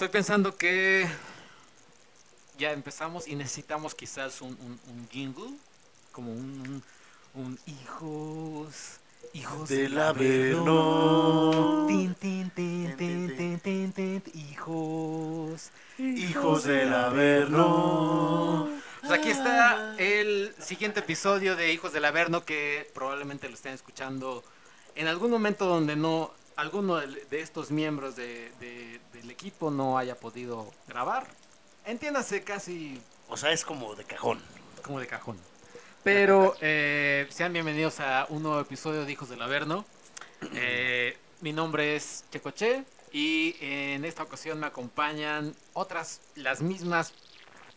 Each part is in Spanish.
Estoy pensando que ya empezamos y necesitamos quizás un, un, un jingle, como un, hijos, hijos Del Averno. Averno. Tin, tin, tin, tin, tin, tin, tin, hijos, Hijos del Averno. Pues aquí está el siguiente episodio de Hijos del Averno que probablemente lo estén escuchando en algún momento donde no alguno de de estos miembros de- de- del equipo no haya podido grabar. Entiéndase casi O sea, es como de cajón. como de cajón. Pero eh, sean bienvenidos a un nuevo episodio de Hijos del Averno. Eh, mi nombre es Checoche y en esta ocasión me acompañan otras, las mismas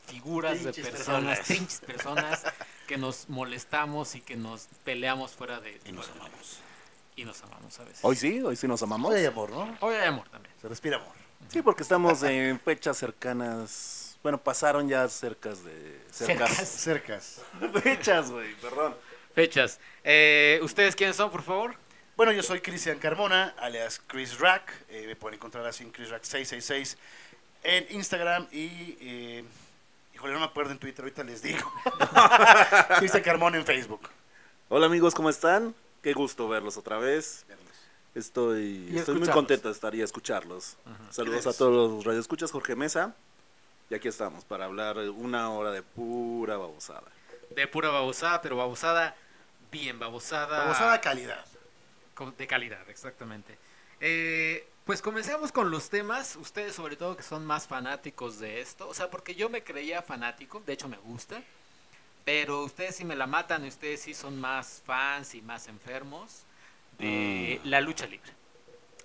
figuras de personas, personas. trinches personas que nos molestamos y que nos peleamos fuera de... Y nos amamos. Y nos amamos a veces. Hoy sí, hoy sí nos amamos. Hoy hay amor, ¿no? Hoy hay amor también. Se respira amor. Sí, porque estamos en fechas cercanas. Bueno, pasaron ya cercas de. Cercas. Cercas. fechas, güey, perdón. Fechas. Eh, ¿Ustedes quiénes son, por favor? Bueno, yo soy Cristian Carmona, alias Chris Rack. Eh, me pueden encontrar así en Chris Rack 666 en Instagram y. Eh, híjole, no me acuerdo en Twitter, ahorita les digo. Cristian Carmona en Facebook. Hola amigos, ¿cómo están? Qué gusto verlos otra vez. Estoy, muy contento de estar y escucharlos. Saludos a todos los radioescuchas, Jorge Mesa. Y aquí estamos para hablar una hora de pura babosada. De pura babosada, pero babosada bien babosada. Vamos a la calidad. De calidad, exactamente. Eh, pues comencemos con los temas. Ustedes sobre todo que son más fanáticos de esto. O sea, porque yo me creía fanático. De hecho me gusta. Pero ustedes sí me la matan. y Ustedes sí son más fans y más enfermos de la lucha libre.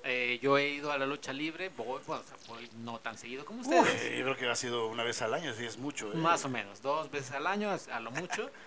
Eh, yo he ido a la lucha libre. Voy, bueno, o sea, voy no tan seguido como ustedes. Uy, yo creo que ha sido una vez al año, sí es mucho. ¿eh? Más o menos. Dos veces al año, a lo mucho.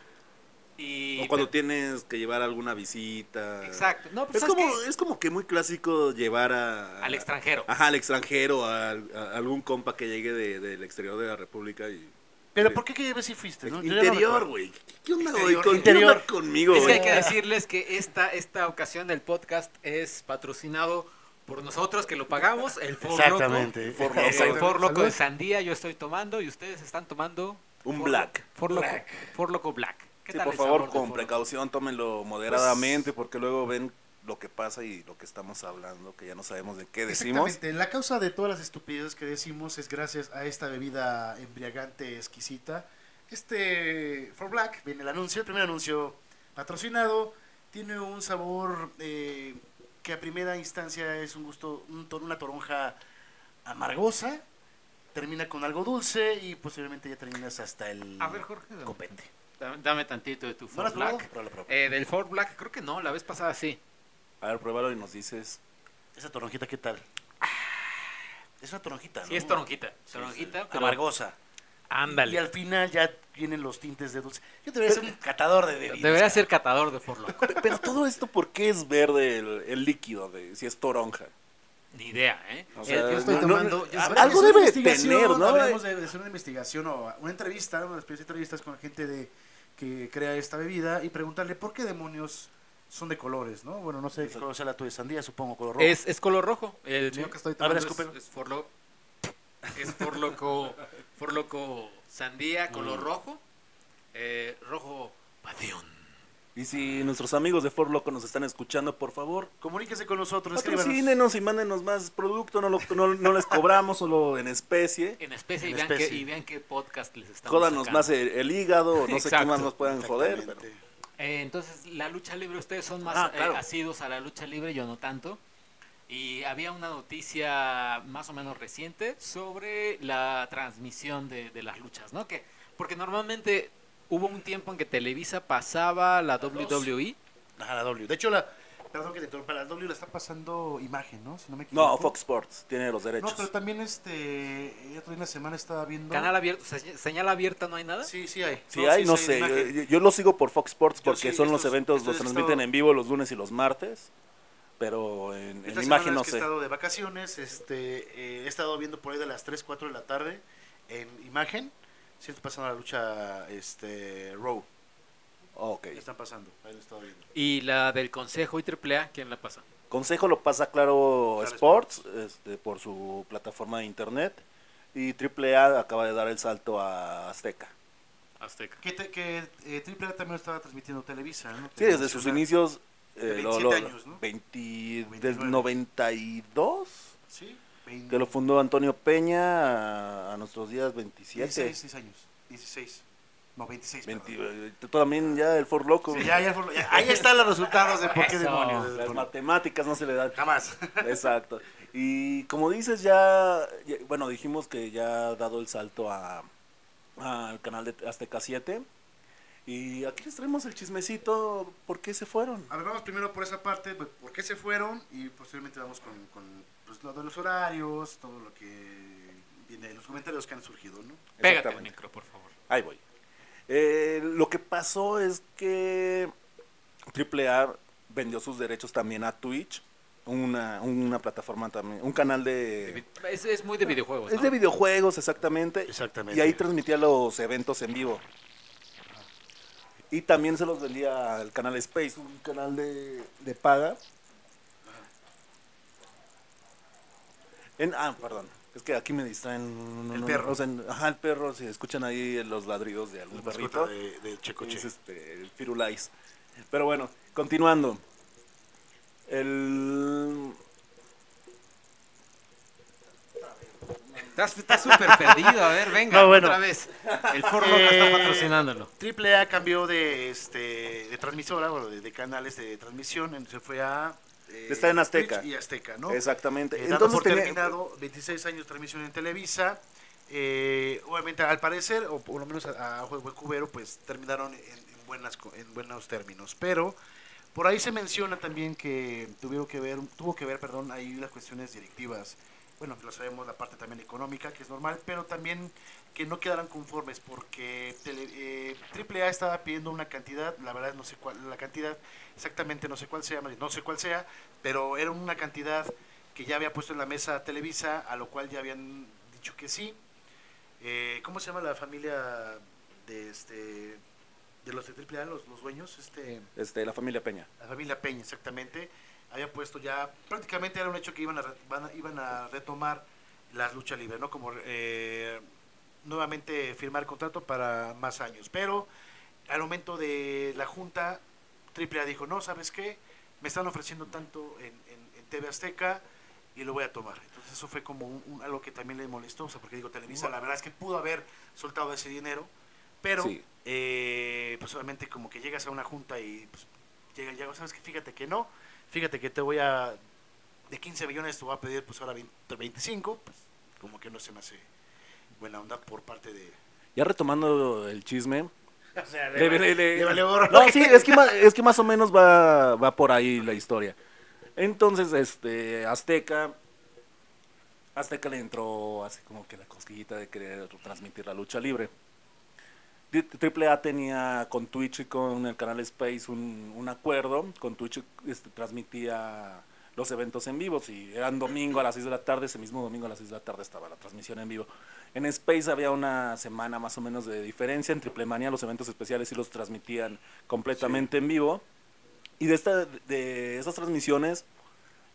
Y, O cuando pero- tienes que llevar alguna visita. Exacto. No, pues Es ¿sabes como, es como que muy clásico llevar a, al extranjero. Ajá, al extranjero, a, a algún compa que llegue de- del exterior de la República y... Pero ¿por qué que vez sí fuiste? no? Interior, güey. ¿Qué, qué onda, güey? ¿Con- interior. ¿Qué onda conmigo, Es que hay que decirles que esta, esta ocasión del podcast es patrocinado por nosotros que lo pagamos, el For Exactamente. Loco. For Loco. El For Loco de sandía yo estoy tomando y ustedes están tomando Un For- black. For Loco, Black. For Loco Black. ¿Qué Sí, tal por favor, con precaución, tómenlo moderadamente porque luego ven lo que pasa y lo que estamos hablando, que ya no sabemos de qué decimos. Exactamente. La causa de todas las estupideces que decimos es gracias a esta bebida embriagante exquisita. Este For Black, viene el anuncio, el primer anuncio patrocinado. Tiene un sabor eh, que a primera instancia es un gusto, un una toronja amargosa. Termina con algo dulce y posteriormente ya terminas hasta el A ver, Jorge, dame, copete. dame- dame tantito de tu ¿No lo For has probado? Black. Eh, del For Black, creo que no, la vez pasada sí. A ver, pruébalo y nos dices. Esa toronjita, ¿qué tal? Es una toronjita, Sí, ¿no? es toronjita. Toronjita, pero Amargosa. Y ándale. al final ya vienen los tintes de dulce. Yo debería ser un catador de bebidas. Debería ser catador de For Loco. Pero todo esto, ¿por qué es verde el, el líquido? De, si es toronja. Ni idea, ¿eh? O Eh, sea, yo estoy no- tomando... no- yo- a- Habrá que algo hacer una debe investigación, tener, ¿no? Habríamos de hacer una investigación o una entrevista, una especie de entrevistas con gente de, que crea esta bebida y preguntarle por qué demonios son de colores, ¿no? Bueno, no sé qué color sea la tuya sandía, supongo color rojo. Es, es color rojo. El Sí. mío que estoy A ver, tomando es, escúpelo. es for Lo- es for loco, for loco sandía, color Mm. rojo. Eh, rojo pasión. Y si nuestros amigos de For Loco nos están escuchando, por favor, Comuníquese con nosotros, escríbanos. patrocínenos y mándenos más producto. No, lo- no, no les cobramos solo en especie. En especie, y, En vean especie. Qué, y vean qué podcast les estamos Jódanos sacando. más el, el hígado, o no sé qué Exacto. más nos puedan joder. pero-. Eh, entonces, la lucha libre, ustedes son más Ah, eh, asidos a la lucha libre, yo no tanto. Y había una noticia más o menos reciente sobre la transmisión de, de las luchas, ¿no? Que, porque normalmente hubo un tiempo en que Televisa pasaba la WWE. Ajá, la W. De hecho, la, perdón que te interrumpa, la W la está pasando imagen, ¿no? Si no me No, equivoco. Fox Sports tiene los No, derechos. pero también este, el otro día en la semana estaba viendo... Canal abierto, se- señal abierta, ¿no hay nada? Sí, sí hay. Sí, hay, no sí sé. Yo, yo lo sigo por Fox Sports porque sí, son los eventos, los transmiten estado- en vivo los lunes y los martes. Pero en, imagen no sé. he estado de vacaciones, este, eh, he estado viendo por ahí de las 3, 4 de la tarde en imagen. Está pasando la lucha este, Raw. Ok. Están pasando, ahí lo viendo. Y la del Consejo y AAA, ¿quién la pasa? Consejo lo pasa Claro, Claro Sports este, por su plataforma de internet y AAA acaba de dar el salto a Azteca. Azteca. Que, te- que eh, AAA también estaba transmitiendo Televisa, ¿no? Sí, desde sus inicios, De eh, lo- 27 lo- años, ¿no? 20 desde 29. 92, Sí, 20, que lo fundó Antonio Peña a, a nuestros días 27. 16, 16 años. 16. No, 26. 20, perdón. eh, también ya el For Loco. Sí, ya, ya fue- ya- ahí están los resultados de por qué Eso. demonios. Las matemáticas no se le dan. Jamás. Exacto. Y como dices, ya, ya- bueno, dijimos que ya ha dado el salto a al canal de Azteca 7. Y aquí les traemos el chismecito, ¿por qué se fueron? A ver, vamos primero por esa parte, pues, por qué se fueron y posteriormente vamos con, con pues, lo de los horarios, todo lo que viene, los comentarios que han surgido, ¿no? Pégate Exactamente. micro, por favor. Ahí voy. Eh, lo que pasó es que AAA vendió sus derechos también a Twitch, una, una plataforma también, un canal de... Es, es muy de videojuegos. Es ¿no? de videojuegos, exactamente. Exactamente. Y ahí transmitía los eventos en vivo. Y también se los vendía al canal Space, un canal de, de paga. En, ah, perdón. Es que aquí me distraen. no, El no, perro. o sea, ajá, el perro. Si escuchan ahí los ladridos de algún perrito. de, de Checoche. Es este, el Firulais. Pero bueno, continuando. El. Estás estás súper perdido. A ver, venga, No, bueno. otra vez. El Ford Loco está Eh, patrocinándolo. Triple A cambió de este de transmisora, bueno, de, de canales de transmisión, se fue a eh, Está en Azteca. Twitch y Azteca, ¿no? Exactamente. Eh, Entonces por tenía- terminado 26 años de transmisión en Televisa. eh, obviamente, al parecer, o por lo menos a, Juego de Cubero, pues terminaron en, en buenas, en buenos términos. Pero por ahí se menciona también que tuvieron que ver, tuvo que ver, perdón, ahí las cuestiones directivas. Bueno, lo sabemos, la parte también económica, que es normal, pero también que no quedaran conformes porque eh, AAA estaba pidiendo una cantidad, la verdad no sé cuál, la cantidad exactamente no sé cuál sea, no sé cuál sea, pero era una cantidad que ya había puesto en la mesa Televisa, a lo cual ya habían dicho que sí. Eh, ¿Cómo se llama la familia de este de los de AAA, los, los dueños? Este, este, la familia Peña. la familia Peña, exactamente. Había puesto ya, prácticamente era un hecho que iban a, van a- iban a retomar las luchas libres, ¿no? Como eh, nuevamente firmar contrato para más años. Pero al momento de la junta, AAA dijo, no, ¿sabes qué? Me están ofreciendo tanto en, en- en TV Azteca y lo voy a tomar. Entonces eso fue como un- un- algo que también le molestó, o sea, porque digo, Televisa, la verdad es que pudo haber soltado ese dinero, pero Sí. eh, pues obviamente como que llegas a una junta y pues, llega, llega, sabes que fíjate que no, fíjate que te voy a, de 15 millones te voy a pedir pues ahora 20 25, pues como que no se me hace buena onda por parte de... Ya retomando el chisme. O sea, Le- le- le- le valió gorro. No, sí, es que, ma- es que más o menos va, va por ahí la historia. Entonces, este, Azteca, Azteca le entró así como que la cosquillita de querer transmitir la lucha libre. Triple A tenía con Twitch y con el canal Space un, un acuerdo. Con Twitch este, transmitía los eventos en vivo. Si eran domingo a las 6 de la tarde, ese mismo domingo a las 6 de la tarde estaba la transmisión en vivo. En Space había una semana más o menos de diferencia. En Triple Manía los eventos especiales sí los transmitían completamente en vivo. Y de, esta, de esas transmisiones,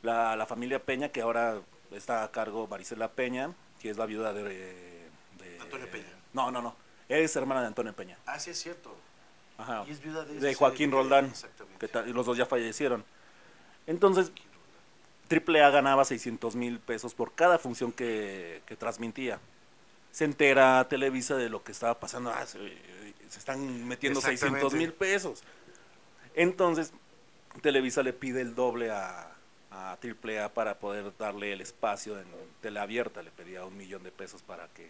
la, la familia Peña, que ahora está a cargo Marisela Peña, que es la viuda de... de- Antonio Peña. No, no, no. Es hermana de Antonio Peña. Ah, sí es cierto. Ajá. Y es viuda de, De Joaquín Roldán. Exactamente. Que los dos ya fallecieron. Entonces, Triple A ganaba 600 mil pesos por cada función que, que transmitía. Se entera Televisa de lo que estaba pasando. Ah, se, se están metiendo 600 Exactamente. mil pesos. Entonces, Televisa le pide el doble a, a Triple A para poder darle el espacio en teleabierta. Le pedía un millón de pesos para que,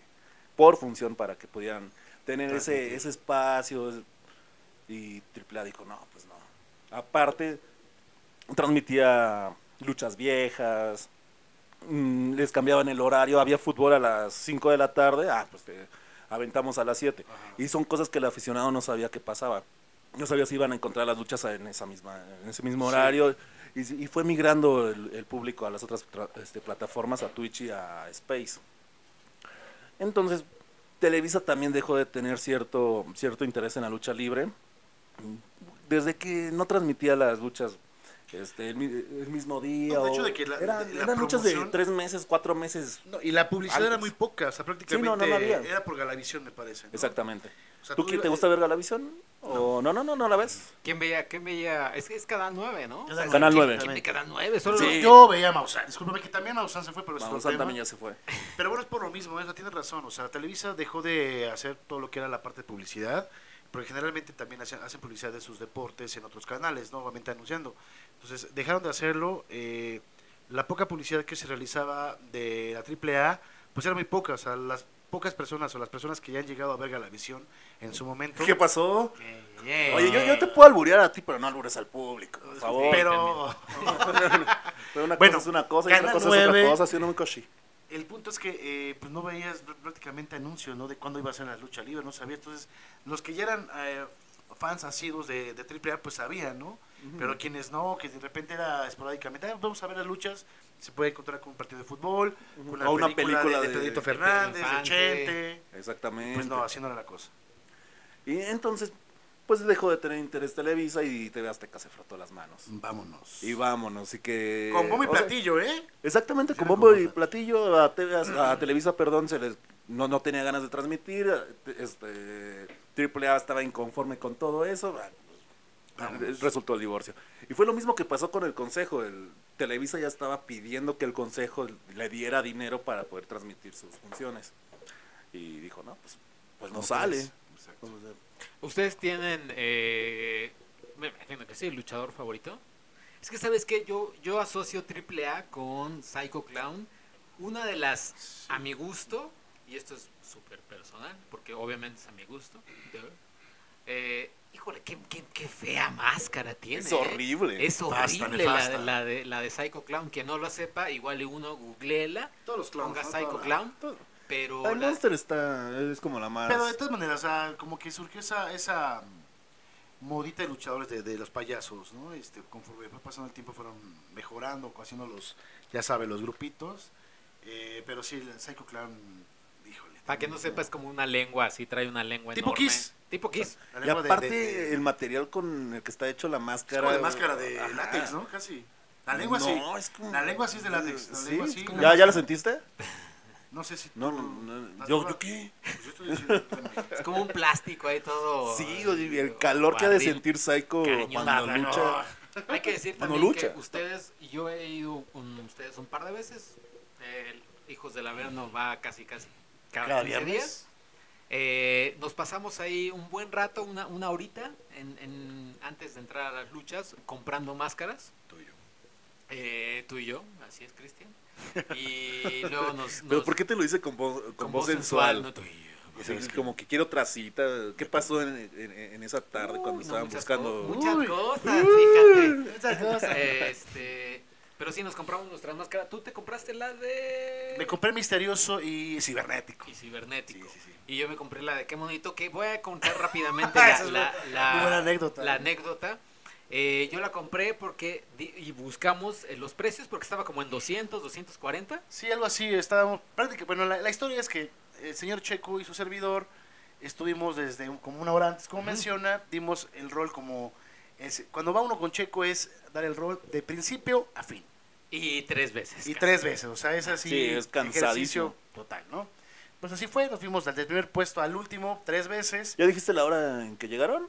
por función, para que pudieran tener ese, ese espacio. Y Triple A dijo, no, pues no. Aparte, transmitía luchas viejas, mm, les cambiaban el horario, había fútbol a las 5 de la tarde, ah, pues te aventamos a las 7. Ajá. Y son cosas que el aficionado no sabía que pasaba. No sabía si iban a encontrar las luchas en, esa misma, en ese mismo Sí. horario. Y, fue migrando el, el público a las otras tra- este, plataformas, a Twitch y a Space. Entonces, Televisa también dejó de tener cierto, cierto interés en la lucha libre. Desde que no transmitía las luchas este, el, mi- el mismo día. No, de o- hecho, de que la- eran, de la eran luchas de tres meses, cuatro meses. No, y la publicidad era muy poca, o sea, prácticamente no, no la había. era por Galavisión, me parece. ¿no? Exactamente. O sea, ¿Tú tú qué te gusta ver Galavisión? ¿O no, no, no, no la ves? ¿Quién veía? ¿Quién veía? Es que es cada nueve, ¿no? Cada Canal ¿quién- 9. ¿Quién ve cada nueve? Solo Sí. los- Yo veía a Maussan, discúlpame que también Maussan se fue, pero es otro tema. también ya se fue. Pero bueno, es por lo mismo, ¿eh? Tienes razón. O sea, Televisa dejó de hacer todo lo que era la parte de publicidad, porque generalmente también hacen, hacen publicidad de sus deportes en otros canales, ¿no? Obviamente anunciando. Entonces, dejaron de hacerlo. eh, la poca publicidad que se realizaba de la AAA, pues era muy poca. O sea, las pocas personas o las personas que ya han llegado a ver Galavisión en su momento. ¿Qué pasó? Eh, Oye, yo, yo te puedo alburear a ti, pero no albures al público, por favor. Pero Pero una Bueno, cosa es una cosa y Canal cosa es otra 9. cosa, si no me coshi. El punto es que eh, pues no veías pr- prácticamente anuncios ¿no? de cuándo iba a ser la lucha libre, no sabía. Entonces, los que ya eran eh, fans asiduos de, de AAA, pues sabían, ¿no? Pero quienes no, que de repente era esporádicamente, "Ah, vamos a ver las luchas, se puede encontrar con un partido de fútbol, con una, O una película, película de, de- de Pedrito de Fernández, de. Chente. Exactamente. Pues no, así no era la cosa. Y entonces, pues dejó de tener interés Televisa y TV Azteca se frotó las manos. Vámonos. Y vámonos, y que... con bombo y o sea, platillo, ¿eh? Exactamente, con bombo y platillo a, TV a- a Televisa, perdón, se les no, no tenía ganas de transmitir, este Triple A estaba inconforme con todo eso, resultó el divorcio. Y fue lo mismo que pasó con el consejo, el Televisa ya estaba pidiendo que el consejo le diera dinero para poder transmitir sus funciones. Y dijo, no, pues, pues no ¿Cómo sale. Exacto. ¿Ustedes tienen, eh, me imagino que sí, luchador favorito? Es que, ¿sabes qué? Yo, yo asocio AAA con Psycho Clown. Una de las, a mi gusto, y esto es súper personal, porque obviamente es a mi gusto. eh, híjole, qué, qué, qué fea máscara tiene. Es ¿eh? horrible. Es horrible la, de- la, de, la de Psycho Clown. Quien no lo sepa, igual uno googleela, Todos los clowns. ponga ¿no? Psycho Clown, Todo. Pero... El la- Monster está, es como la más... Pero de todas maneras, o sea, como que surgió esa, esa modita de luchadores de, de los payasos, ¿no? Este, conforme fue pasando el tiempo fueron mejorando, haciendo los, ya sabe, los grupitos. Eh, pero sí, el Psycho Clown, híjole. Para que no sepa, es como una lengua, así trae una lengua Tipo enorme. Kiss. Tipo Kiss. La Y lengua de- aparte, de- de- el material con el que está hecho la es máscara. como de máscara de Ajá. látex, ¿no? Casi. La lengua sí. Es como. La lengua sí es de látex. La Sí, lengua es sí, la ¿Ya, ¿Ya la sentiste? No sé si. No, tú- no, no, ¿Has ¿Yo, qué? Pues yo estoy diciendo. bueno, Es como un plástico ahí todo. Sí, oye, el calor que ha de sentir Psycho Cañón. cuando no, lucha. Hay que decir también lucha. que ustedes y yo he ido con ustedes un par de veces. El Hijos del Averno va casi casi cada, Cada 15 viernes. días. Eh, nos pasamos ahí un buen rato, una, una horita, en, en- antes de entrar a las luchas, comprando máscaras. Eh, tú y yo, así es, Cristian. Y luego nos... ¿Pero por qué te lo hice con voz, con con voz sensual? no tú y yo. Sí, es como que quiero otra cita. ¿Qué pasó en, en- en esa tarde cuando no, estaban muchas buscando? co- muchas Uy. cosas, fíjate. Muchas cosas. Este, pero sí nos compramos nuestras máscaras. Tú te compraste la de Me compré misterioso y cibernético. y cibernético. Sí, sí, sí. Y yo me compré la de qué monito que voy a contar rápidamente la, anécdota. La anécdota. Eh, yo la compré porque di- y buscamos eh, los precios porque estaba como en 200, 240. Sí, algo así. Estábamos. Prácticamente, bueno, la, la historia es que el señor Checo y su servidor estuvimos desde un- como una hora antes, como menciona, dimos el rol como. es- cuando va uno con Checo es dar el rol de principio a fin. Y tres veces. Y casi. tres veces, o sea, es así. Sí, es cansadísimo. ejercicio Total, ¿no? Pues así fue, nos fuimos desde el primer puesto al último, tres veces. ¿Ya dijiste la hora en que llegaron?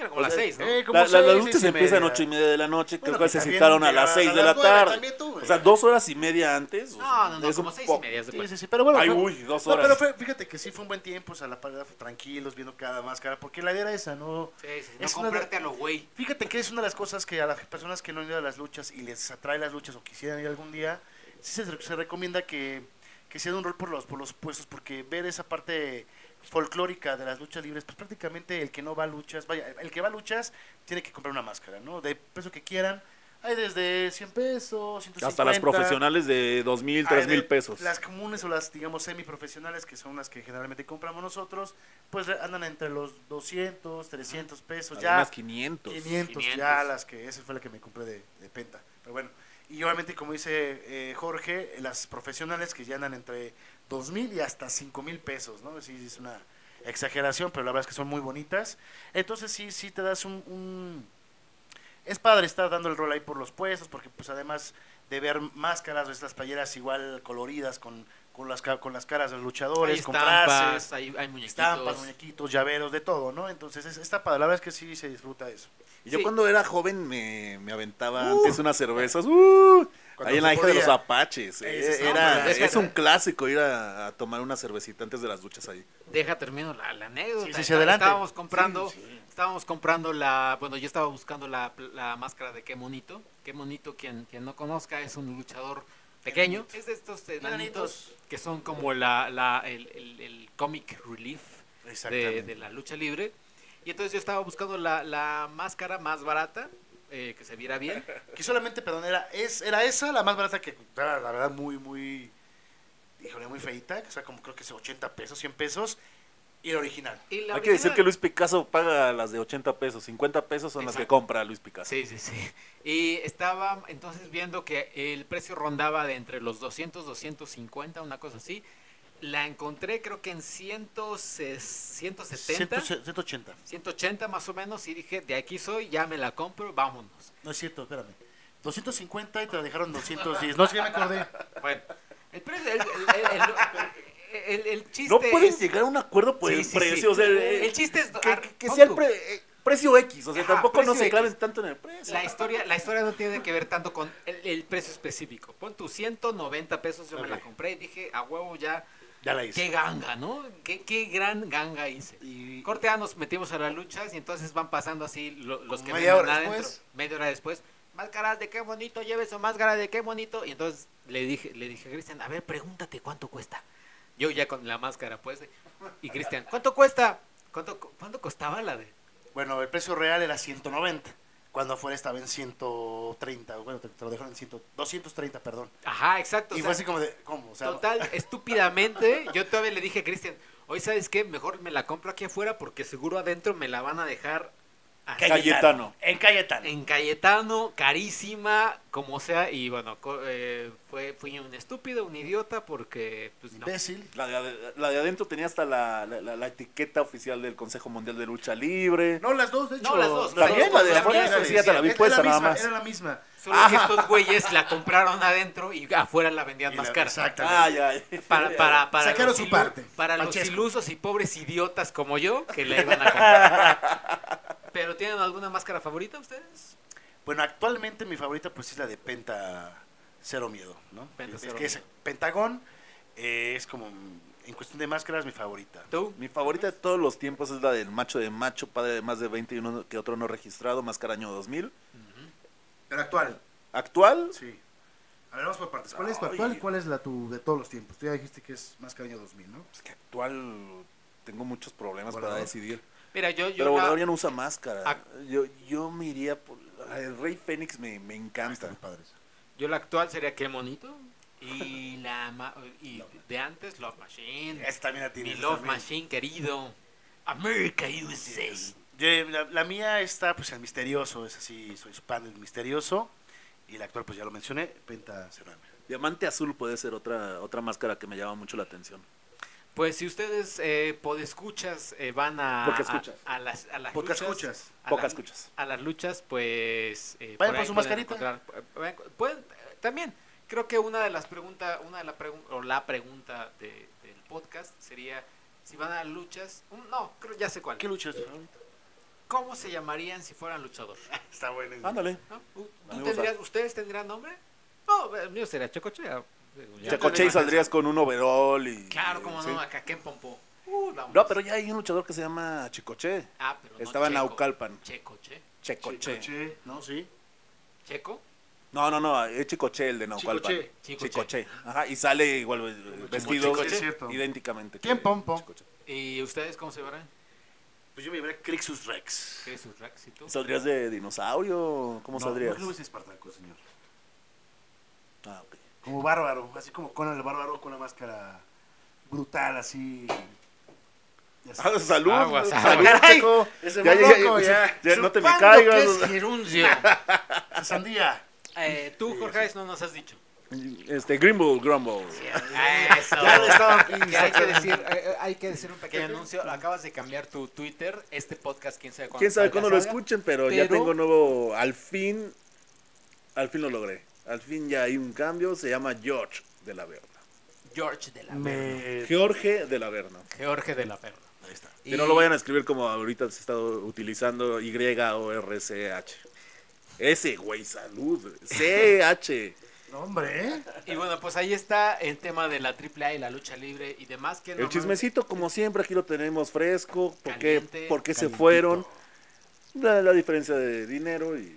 Era como O las sea, seis, ¿no? eh, como La, la, seis, las seis luchas empiezan a media. 8 y media de la noche, Bueno, creo que se citaron a las llegabas 6 a de la tarde. tú, o sea, dos horas y media antes. o No, sea, no, no, es como seis y media. Sí, sí, sí, pero bueno. Ay, fue- uy, dos No, horas. pero fue- fíjate que sí fue un buen tiempo, pues a la par tranquilos, viendo cada máscara, porque la idea era esa, ¿no? Sí, sí, no Es una de- comprarte a lo güey. Fíjate que es una de las cosas que a las personas que no han ido a las luchas y les atrae las luchas o quisieran ir algún día, sí se, se recomienda que, que se dé un rol por los, por los puestos, porque ver esa parte folclórica de las luchas libres, pues prácticamente el que no va a luchas, vaya, el que va a luchas tiene que comprar una máscara, ¿no? De precio que quieran, hay desde 100 pesos, 150. Hasta las profesionales de 2 mil, hay 3 mil de- pesos. Las comunes o las, digamos, semiprofesionales, que son las que generalmente compramos nosotros, pues andan entre los 200, 300 pesos, ya. 500. 500, 500. ya las que, esa fue la que me compré de, de Penta. Pero bueno, y obviamente como dice eh, Jorge, las profesionales que ya andan entre 2 mil y hasta 5 mil pesos, ¿no? Sí, es una exageración, pero la verdad es que son muy bonitas. Entonces sí, sí te das un, un, es padre estar dando el rol ahí por los puestos, porque pues además de ver máscaras o estas playeras igual coloridas con, con, las, con las caras de los Hay luchadores, con frases, hay, hay muñequitos. estampas, muñequitos, llaveros, de todo, ¿no? Entonces es, está padre, la verdad es que sí se disfruta eso. Y yo Sí. cuando era joven me, me aventaba antes unas cervezas. uh, ahí en la hija de los apaches. eh, era, no, es un clásico ir a, a tomar una cervecita antes de las duchas ahí. Deja termino la, la anécdota. Sí, sí, sí, adelante. Estábamos comprando, Sí, sí. estábamos comprando la, bueno, yo estaba buscando la, la máscara de Qué Monito. Qué Monito, quien, quien no conozca, es un luchador pequeño. Es de estos enanitos que son como la, la, el, el, el comic relief de, de la lucha libre. Y entonces yo estaba buscando la, la máscara más barata, eh, que se viera bien. Que solamente, perdón, era, es, era esa la más barata que era, la verdad, muy, muy, híjole, muy feita, que o sea, como creo que es 80 pesos, 100 pesos, y el original. Y Hay que decir original- que Luis Picasso paga las de 80 pesos. 50 pesos son las que Exacto. compra Luis Picasso. Sí, sí, sí. Y estaba entonces viendo que el precio rondaba de entre los 200, 250, una cosa así. La encontré creo que en 100, 170, 180. 180 más o menos y dije, de aquí soy, ya me la compro, vámonos. No es cierto, espérame. 250 y te la dejaron 210. No, que ya me acordé. Bueno, el precio, el, el- el- el- el chiste No pueden es- llegar a un acuerdo por Sí, el sí, precio. sí. O sea, eh, El chiste es que, que- sea el tú. pre- eh, precio X. O sea, Ajá, tampoco no precio se claven tanto en el precio. La historia, la historia no tiene que ver tanto con el, el precio específico. Pon tu 190 pesos, yo me la compré y dije, a huevo ya, Ya la hice. qué ganga, ¿no? Qué, qué gran ganga hice. Y, Corte A, nos metimos a las luchas y entonces van pasando así lo- los que media hora adentro. después. Media hora después. Máscaras de qué bonito, lleve su máscara de qué bonito. Y entonces le dije, le dije a Cristian, a ver, pregúntate cuánto cuesta. Yo ya con la máscara pues. Y Cristian, ¿cuánto cuesta? ¿Cuánto, ¿Cuánto costaba la de? bueno, el precio real era 190. Cuando afuera estaba en 130. Bueno, te, te lo dejaron en 100, 230, perdón. Ajá, exacto. o y sea, fue así como de, ¿cómo? O sea, Total, estúpidamente, yo todavía le dije a Cristian, hoy sabes qué, mejor me la compro aquí afuera porque seguro adentro me la van a dejar así, Cayetano. En Cayetano. en Cayetano, carísima, como sea, y bueno, co- eh, fue, fui un estúpido, un idiota, porque pues no. Imbécil. La de, la de adentro tenía hasta la, la- la- la etiqueta oficial del Consejo Mundial de Lucha Libre. No, las dos, de hecho. No, las dos, También la de la afuera, sí, ya te la vi Era puesta la nada misma, más. Era la misma. Solo que estos güeyes la compraron adentro y afuera la vendían Y más la- cara. Exactamente. Ah, ya. ya. Para, para, para Sacaron los, su parte. para los ilusos y pobres idiotas como yo que la iban a comprar. ¿Pero tienen alguna máscara favorita ustedes? Bueno, actualmente mi favorita pues es la de Penta Cero Miedo, ¿no? Penta es Cero que es. Pentagón eh, es como en cuestión de máscaras mi favorita. ¿Tú? Mi favorita de todos los tiempos es la del macho de macho, padre de más de 20 y uno que otro no registrado, máscara año 2000. Pero actual. Actual, Sí. A ver, vamos por partes. ¿Cuál es tu actual y cuál es la tu de todos los tiempos? Tú ya dijiste que es Máscara Año 2000, ¿no? es que actual tengo muchos problemas Volador. para decidir. Mira, yo, yo Pero la- Volador ya no usa máscara. Yo, yo me iría por... El Rey Fénix me, me encanta. padres. Yo la actual sería Qué Monito. Y la ma- y de antes, Love Machine. Esta también la Mi. Love también. Machine, querido. America USA. Yo, la, la mía está pues el misterioso, es así, soy fan del misterioso. Y la actual pues ya lo mencioné, Penta Cero M. Diamante azul puede ser otra, otra máscara que me llama mucho la atención. Pues si ustedes eh, podescuchas eh, van a, a, escuchas. a las, a las luchas, escuchas. a Pocas las- escuchas. a las luchas, pues eh, Vayan por ahí su mascarita. eh, pueden, eh, también creo que una de las preguntas, una de la pregun- o la pregunta de- del podcast sería si van a luchas, un- no, creo ya sé cuál. ¿Qué lucha es tu favorita? ¿Cómo se llamarían si fueran luchador? Está bueno. Ándale. ¿No? ¿Tú tendrías- ¿Ustedes tendrían nombre? No, el mío sería Chocoche. Ya, ya. Checoche y saldrías con un overall y... Claro, como sí. no, acá Ken Pompo. Uh. No, pero ya hay un luchador que se llama Chicoche. Ah, pero no Estaba en Checo. Naucalpan. Checoche. Checoche. Chicoche, ¿no? Sí. Checo. No, no, no, es Chicoche el de Naucalpan. Chicoche. Chicoche. Chicoche. Ajá, y sale igual eh, vestido Chicoche. Es cierto. idénticamente. ¿Quién, Pompo? Chicoche. ¿Y ustedes cómo se verán? Pues yo me llamaré Crixus Rex. ¿Qué su Rex y tú? ¿Saldrías de dinosaurio? ¿Cómo no, saldrías? No, no es Espartaco, señor. Ah, ok. Como bárbaro, así como Conan el bárbaro con una máscara brutal, así. Ya Ah, salud, Aguas, salud, aguas. Checo. Ese Ya, ya, loco, ya, ya. ya, no te me caigas. que es. Sandía. Eh, tú, Jorge, no nos has dicho. Este, Greenbull Grumble. Eso. Ya lo estaba hay que decir, eh, hay que decir un pequeño anuncio. Acabas de cambiar tu Twitter. Este podcast, quién sabe cuándo. Quién sabe cuándo lo salga. escuchen, pero, ya pero- tengo nuevo. Al fin. Al fin lo logré. Al fin ya hay un cambio. Se llama George de la Verna. George de la Verna. George de la Verna. Jorge de la Verna. Ahí está. Que no lo vayan a escribir como ahorita se está utilizando Y o R C H. Ese, güey, salud. C H. No, hombre, ¿eh? Y bueno, pues ahí está el tema de la AAA y la lucha libre y demás. Que El normalmente- chismecito, como siempre, aquí lo tenemos fresco. ¿Por qué, Caliente, por qué se fueron? La, la diferencia de dinero y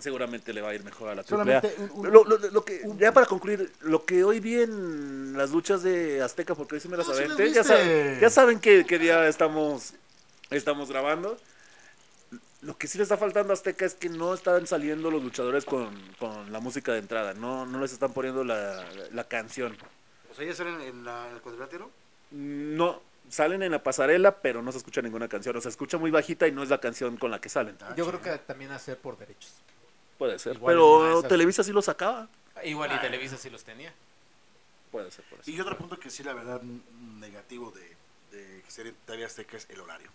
seguramente le va a ir mejor a la AAA. Solamente un- un- Lo, lo- lo que, ya para concluir, lo que hoy vi en las luchas de Azteca, porque hoy sí me las Ah, aventé, ya, saben, ya saben qué, qué día estamos, estamos grabando. Lo que sí le está faltando a Azteca es que no están saliendo los luchadores con, con la música de entrada, no, no les están poniendo la, la canción. O sea, ya salen en, la, en el cuadrilátero. No, salen en la pasarela, pero no se escucha ninguna canción, o se escucha muy bajita y no es la canción con la que salen. Yo creo que también hacer por derechos. Puede ser, Igual pero esas- Televisa sí lo sacaba. Igual y Televisa sí los tenía. Puede ser, puede ser. Y otro punto que sí, la verdad, negativo de, de que sería TV Azteca es el horario.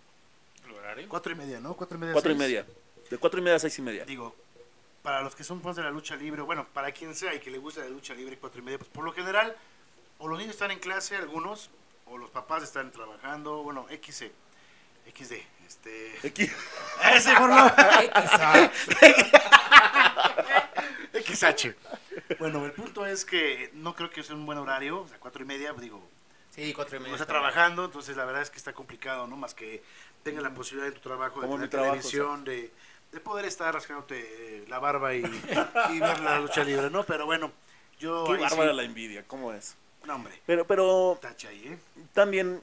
¿El horario? Cuatro y media, ¿no? Cuatro y media. Cuatro y seis. media. De cuatro y media a seis y media. Digo, para los que son fans de la lucha libre, bueno, para quien sea y que le gusta la lucha libre cuatro y media, pues por lo general, o los niños están en clase, algunos, o los papás están trabajando, bueno, XC, XD, este... Aquí- Ese por lo- Quizá. XH. Bueno, el punto es que no creo que sea un buen horario, o sea, cuatro y media, digo, Sí, cuatro y media. uno está bien. trabajando, entonces la verdad es que está complicado, ¿no? Más que tenga la posibilidad de tu trabajo, de tener trabajo, televisión, de, de poder estar rascándote eh, la barba y, y ver la lucha libre, ¿no? Pero bueno, yo... Qué bárbara sí- la envidia, ¿cómo es? No, hombre, Pero, pero tacha ahí, ¿eh? también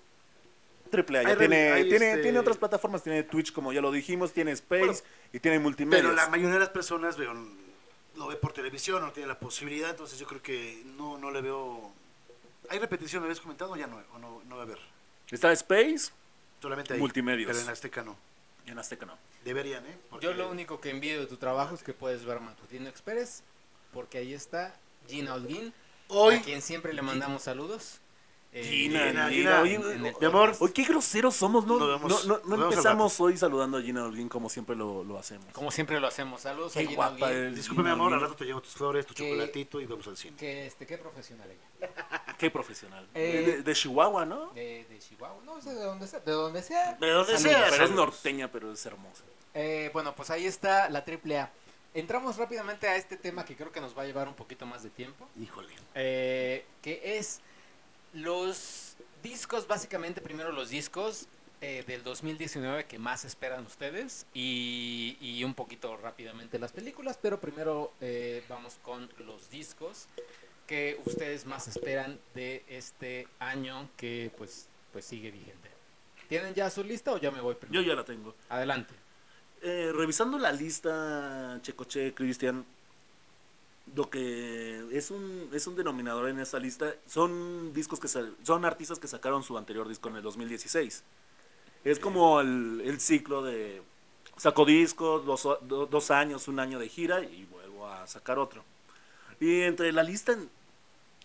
ya Hay tiene, hay, tiene, este- tiene otras plataformas, tiene Twitch, como ya lo dijimos, tiene Space Bueno, y tiene multimedia. Pero la mayoría de las personas veo, lo ve por televisión, no tiene la posibilidad, entonces yo creo que no, no le veo... ¿Hay repetición, me habías comentado? Ya no, o no, no va a haber. Está Space Solamente ahí. Multimedios. Pero en Azteca no. y en Azteca no. Deberían, ¿eh? Porque- Yo lo único que envío de tu trabajo es que puedes ver Matutino Express, porque ahí está Gina Holguín, Hoy, a quien siempre le mandamos saludos. Eh, Gina, Gina, Gina, Gina, oye, en el mi amor, qué groseros somos, ¿no? No, empezamos hoy saludando a Gina Holguín como siempre lo, lo hacemos. Como siempre lo hacemos. Saludos a Qué Gina guapa disculpe mi amor, al rato te llevo tus flores, tu chocolatito y vamos al cine. Este, qué profesional ella. Qué profesional. Eh, de, de Chihuahua, ¿no? De, de Chihuahua, no sé de dónde sea, de donde sea. De donde Saludos. sea. Pero es norteña, pero es hermosa. Eh, bueno, pues ahí está la AAA. Entramos rápidamente a este tema que creo que nos va a llevar un poquito más de tiempo. Híjole. eh, que es los discos, básicamente primero los discos eh, del 2019 que más esperan ustedes y, y un poquito rápidamente las películas, pero primero eh, vamos con los discos que ustedes más esperan de este año que pues, pues sigue vigente. ¿Tienen ya su lista o ya me voy Yo primero? ya la tengo. Adelante. Eh, revisando la lista, Checoche, Cristian, lo que es un, es un denominador en esa lista son discos que sal- son artistas que sacaron su anterior disco en el 2016. Es como el, el ciclo de saco discos, dos, do- dos años, un año de gira y vuelvo a sacar otro. Y entre la lista,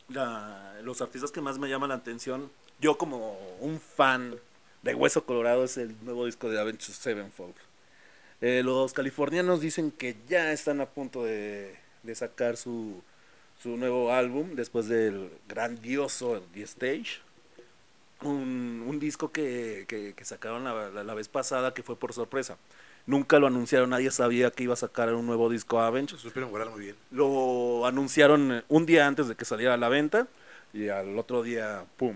la- los artistas que más me llaman la atención, yo como un fan de Hueso Colorado es el nuevo disco de Avenged Sevenfold. Eh, los californianos dicen que ya están a punto de, de sacar su, su nuevo álbum después del grandioso The Stage. Un, un disco que, que- que sacaron la, la- la vez pasada que fue por sorpresa. Nunca lo anunciaron, nadie sabía que iba a sacar un nuevo disco Avenged. Supieron guardar muy bien. Lo anunciaron un día antes de que saliera a la venta y al otro día, ¡pum!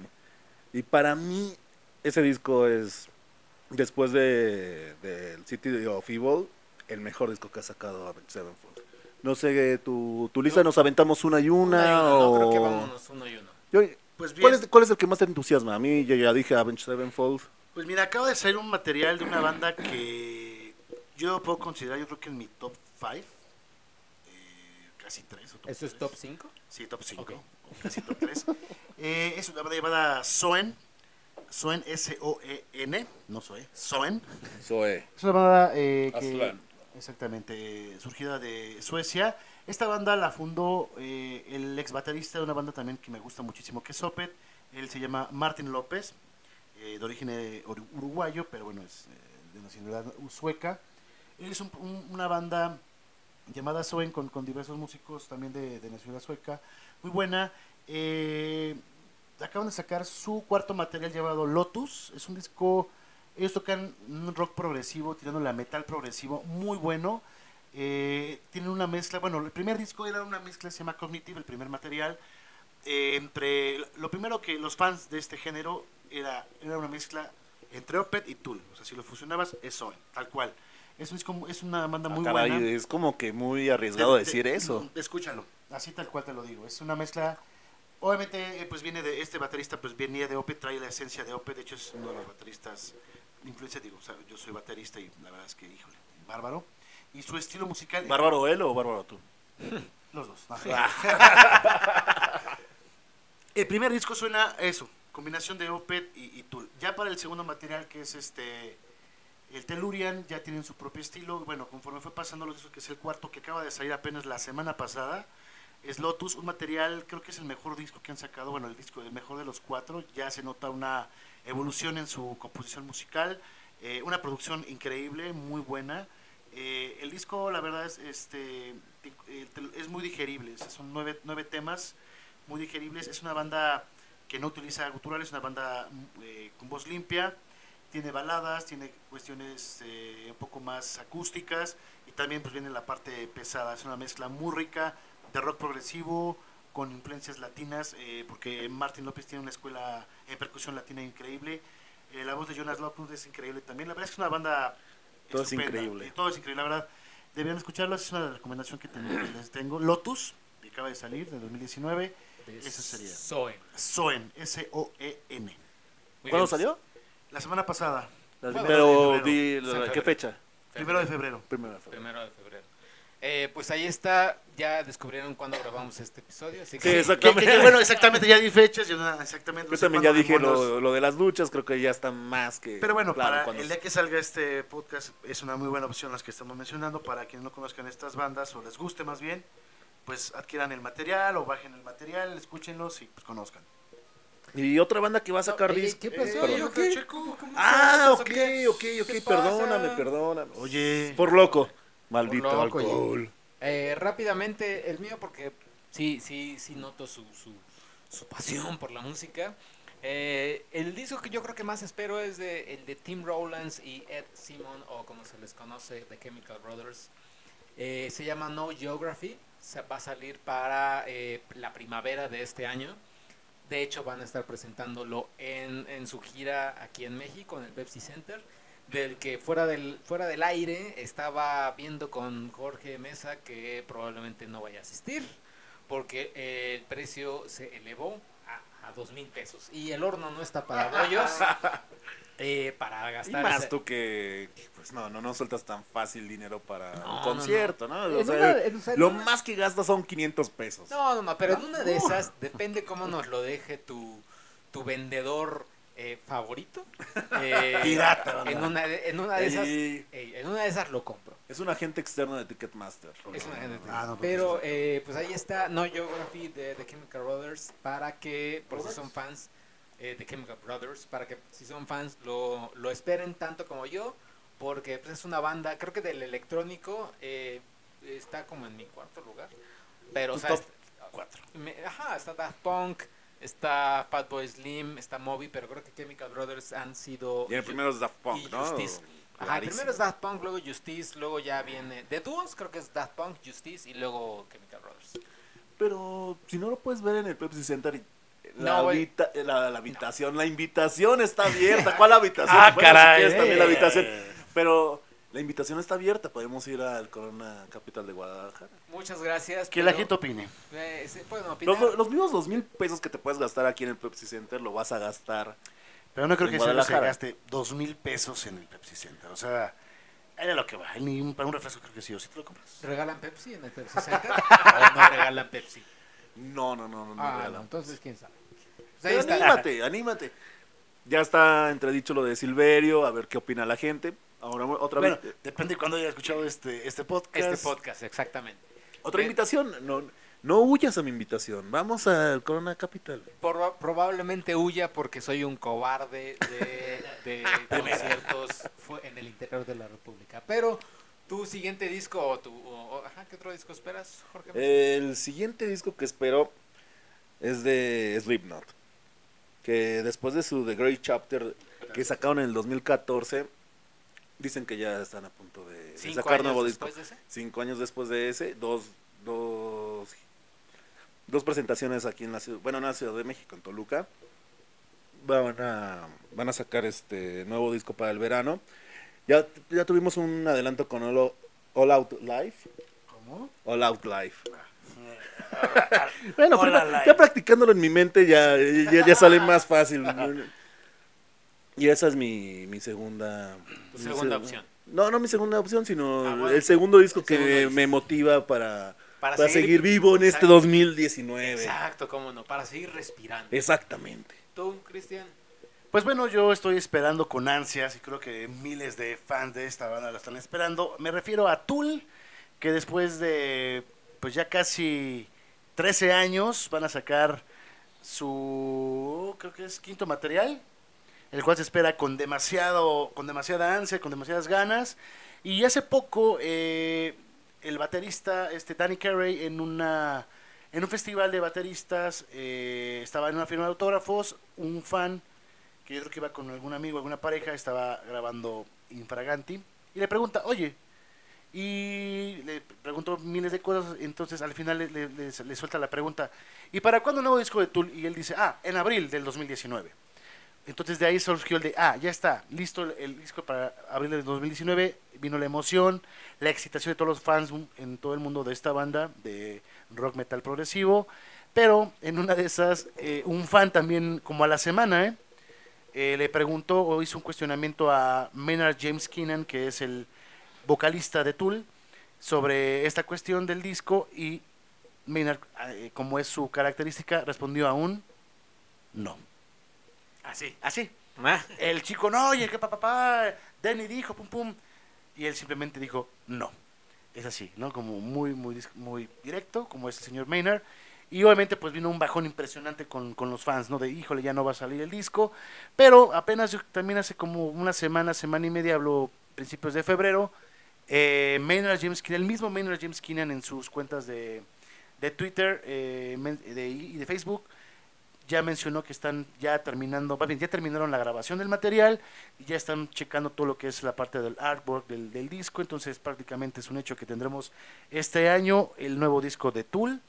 Y para mí ese disco es, después de, del City of Evil, el mejor disco que ha sacado Sevenfold. No sé, tu, tu lista nos aventamos una y una, Una y una, no, o... creo que vámonos uno y uno. Yo- Pues bien, ¿cuál, es, ¿Cuál es el que más te entusiasma? A mí yo ya dije Avenged Sevenfold. pues mira, acaba de salir un material de una banda que yo puedo considerar, yo creo que en mi top 5, casi 3 o top ¿Eso es top 5? Sí, top 5, Ok. casi top 3. eh, es una banda llamada Soen, Soen S-O-E-N, no Soe, Soen. Zoe. Es una banda eh, que, Aslan. Exactamente, surgida de Suecia. Esta banda la fundó eh, el ex baterista de una banda también que me gusta muchísimo, que es Opet. Él se llama Martin López, eh, de origen eh, uru- uruguayo, pero bueno, es eh, de nacionalidad sueca. Él es un- un- una banda llamada Soen con, diversos músicos también de, de nacionalidad sueca, muy buena. Eh, acaban de sacar su cuarto material llamado Lotus, es un disco, ellos tocan un rock progresivo, tirándole a metal progresivo, muy bueno. Eh, tienen una mezcla, bueno, el primer disco era una mezcla, se llama Cognitive, el primer material, eh, entre, lo primero que los fans de este género era, era una mezcla entre Opeth y Tool, o sea, si lo fusionabas es Soen, tal cual. Es, un disco mu- es una banda Ah, muy caray, buena. es como que muy arriesgado De- de- decir eso. Escúchalo, así tal cual te lo digo. Es una mezcla. Obviamente, eh, pues viene de este baterista, pues venía de Opeth, trae la esencia de Opeth. De hecho, es uno de los bateristas de influencia. Digo, o sea, yo soy baterista y la verdad es que, híjole, bárbaro. Y su estilo musical. ¿Bárbaro él o bárbaro tú? Los dos. no. el primer disco suena eso, combinación de Opeth y, y Tool. Ya para el segundo material, que es este el Tellurian, ya tienen su propio estilo. Bueno, conforme fue pasando los discos, que es el cuarto que acaba de salir apenas la semana pasada, es Lotus, un material, creo que es el mejor disco que han sacado, bueno, el disco el mejor de los cuatro. Ya se nota una evolución en su composición musical, eh, una producción increíble, muy buena. Eh, el disco, la verdad, es, este, eh, es muy digerible. son nueve, nueve temas muy digeribles. Es una banda que no utiliza guturales, es una banda mm, con voz limpia. Tiene baladas, tiene cuestiones un poco más acústicas y también pues viene la parte pesada. Es una mezcla muy rica de rock progresivo con influencias latinas, eh, porque Martin López tiene una escuela en percusión latina increíble. Eh, la voz de Jonas Lockwood es increíble también. La verdad es que es una banda Todo es estupenda. increíble. Eh, todo es increíble, la verdad. Deberían escucharlo, es una recomendación que, les tengo. Lotus, que acaba de salir, de 2019. Eso sería. Soen. Soen, S-O-E-N. ¿Cuándo salió? La semana pasada, Bueno, Pero febrero. di en la-. ¿qué fecha? primero de febrero. Primero de febrero. Primero de febrero. Eh, pues ahí está, ya descubrieron cuándo grabamos este episodio. Así Sí, que que- que, bueno, exactamente, ya di fechas, yo exactamente. no Yo sé también ya dije lo, lo de las luchas, creo que ya está más que. Pero bueno, claro, para cuando- el día que salga este podcast es una muy buena opción las que estamos mencionando. Para quienes no conozcan estas bandas o les guste más bien, pues adquieran el material o bajen el material, escúchenlos y pues conozcan. Y otra banda que va a sacar Eh, disco. ¿Qué pasó? perdón. ¿Yo qué? ¿Cómo Ah, ok, ok, ok, ¿Qué perdóname, perdóname. Oye, Por loco. Maldito loco, alcohol. Eh, rápidamente, el mío, porque sí, sí, sí noto su, su, su pasión por la música. Eh, el disco que yo creo que más espero es de, el de Tim Rowlands y Ed Simon, o como se les conoce, The Chemical Brothers. Eh, se llama No Geography. Va a salir para eh, la primavera de este año. De hecho, van a estar presentándolo en, en su gira aquí en México, en el Pepsi Center. Del que fuera del, fuera del aire estaba viendo con Jorge Mesa que probablemente no vaya a asistir. Porque el precio se elevó a, a dos mil pesos. Y el horno no está para bollos. eh, para Y gastar. más ese- tú que, pues no, no, no sueltas tan fácil dinero para No, un no, concierto, ¿no? O En sea, una- en- o sea, en lo una- más que gastas son 500 pesos. No, no, no, pero en una de esas, depende cómo nos lo deje tu, tu vendedor eh, favorito. eh, Pirata, en una, de, en una de esas, Y ey, en una de esas lo compro. es un agente externo de Ticketmaster. Es Ah, no, pero pues, eh, pues ahí está No Geography de The Chemical Brothers para que, por si son fans eh, de Chemical Brothers, para que si son fans lo, lo esperen tanto como yo, porque pues, es una banda, creo que del electrónico eh, está como en mi cuarto lugar. Pero, o sea, top est- cuatro. me- ajá, está Daft Punk, está Fatboy Slim, está Moby, pero creo que Chemical Brothers han sido... Y el primero es Daft Punk, ¿no? Justice. Ajá, Clarísimo. primero es Daft Punk, luego Justice, luego ya viene... De dúos creo que es Daft Punk, Justice y luego Chemical Brothers. Pero si no lo puedes ver en el Pepsi Center y la, No, habita- la, la habitación, la invitación está abierta. ¿Cuál habitación? Ah, Bueno, si caray, quieres también la eh. habitación. Pero la invitación está abierta. Podemos ir al Corona Capital de Guadalajara. Muchas gracias. que la gente opine. eh, se pueden opinar. Los, los mismos dos mil pesos que te puedes gastar aquí en el Pepsi Center lo vas a gastar. Pero no creo En que se- gaste dos mil pesos en el Pepsi Center. O sea, era lo que va. Ni un- para un refresco creo que sí, o sí te lo compras. ¿Regalan Pepsi en el Pepsi Center? ¿O no regalan Pepsi? No, no, no, no. no Ah, regalan. no, entonces quién sabe. Pues ahí Pero está. anímate, anímate. Ya está entredicho lo de Silverio, a ver qué opina la gente. Ahora otra Bueno, vez. depende de cuándo haya escuchado este, este podcast. Este podcast, exactamente. Otra Eh, invitación, no, no huyas a mi invitación. Vamos al Corona Capital. Proba- probablemente huya porque soy un cobarde de, de conciertos en el interior de la República. Pero tu siguiente disco o tu... o- o- ajá, ¿Qué otro disco esperas, Jorge? El siguiente disco que espero es de Slipknot. Que después de su The Great Chapter que sacaron en el 2014, dicen que ya están a punto de, sacar nuevo disco. de ese. Cinco años después de ese, dos, dos, dos presentaciones aquí en la ciudad, bueno, en la Ciudad de México, en Toluca. Van a, van a sacar este nuevo disco para el verano. Ya, ya tuvimos un adelanto con All, All Out Live. ¿Cómo? All Out Live. bueno, pero Out Live. ya practicándolo en mi mente ya, ya, ya sale más fácil. Y esa es mi, mi segunda... Tu mi segunda seg- opción. No, no mi segunda opción, sino Ah, bueno. el segundo disco El que segundo me, disco. me motiva para, Para para seguir- seguir, vivo en este Exacto. 2019. Exacto, cómo no, para seguir respirando. Exactamente. ¿Tú, Cristian? Pues bueno, yo estoy esperando con ansias y creo que miles de fans de esta banda la están esperando. Me refiero a Tool, que después de pues ya casi 13 años van a sacar su creo que es quinto material, el cual se espera con demasiado con demasiada ansia, con demasiadas ganas. Y hace poco eh, el baterista este Danny Carey en una en un festival de bateristas eh, estaba en una firma de autógrafos, un fan que yo creo que iba con algún amigo, alguna pareja, estaba grabando Infraganti, y le pregunta, oye, y le preguntó miles de cosas, entonces al final le, le- le- suelta la pregunta, ¿y para cuándo un nuevo disco de Tool? Y él dice, ah, en abril del 2019. Entonces de ahí surgió el de, ah, ya está, listo el, disco para abril del 2019, vino la emoción, la excitación de todos los fans en todo el mundo de esta banda de rock metal progresivo, pero en una de esas, eh, un fan también como a la semana, ¿eh? eh, le preguntó o hizo un cuestionamiento a Maynard James Keenan, que es el vocalista de Tool, sobre esta cuestión del disco y Maynard, eh, como es su característica, respondió a un no. Así. Así. El chico, no, oye, que papá, Danny dijo, pum, pum. Y él simplemente dijo, no. Es así, ¿no? Como muy, muy, muy directo, como es el señor Maynard. Y obviamente pues vino un bajón impresionante con, con los fans, ¿no? De, híjole, ya no va a salir el disco. Pero apenas también hace como una semana, semana y media, hablo principios de febrero, eh, Maynard James Keenan, el mismo Maynard James Keenan en sus cuentas de, de Twitter eh, de- y de Facebook, ya mencionó que están ya terminando, bien, ya terminaron la grabación del material y ya están checando todo lo que es la parte del artwork del, del disco, entonces prácticamente es un hecho que tendremos este año el nuevo disco de Tool,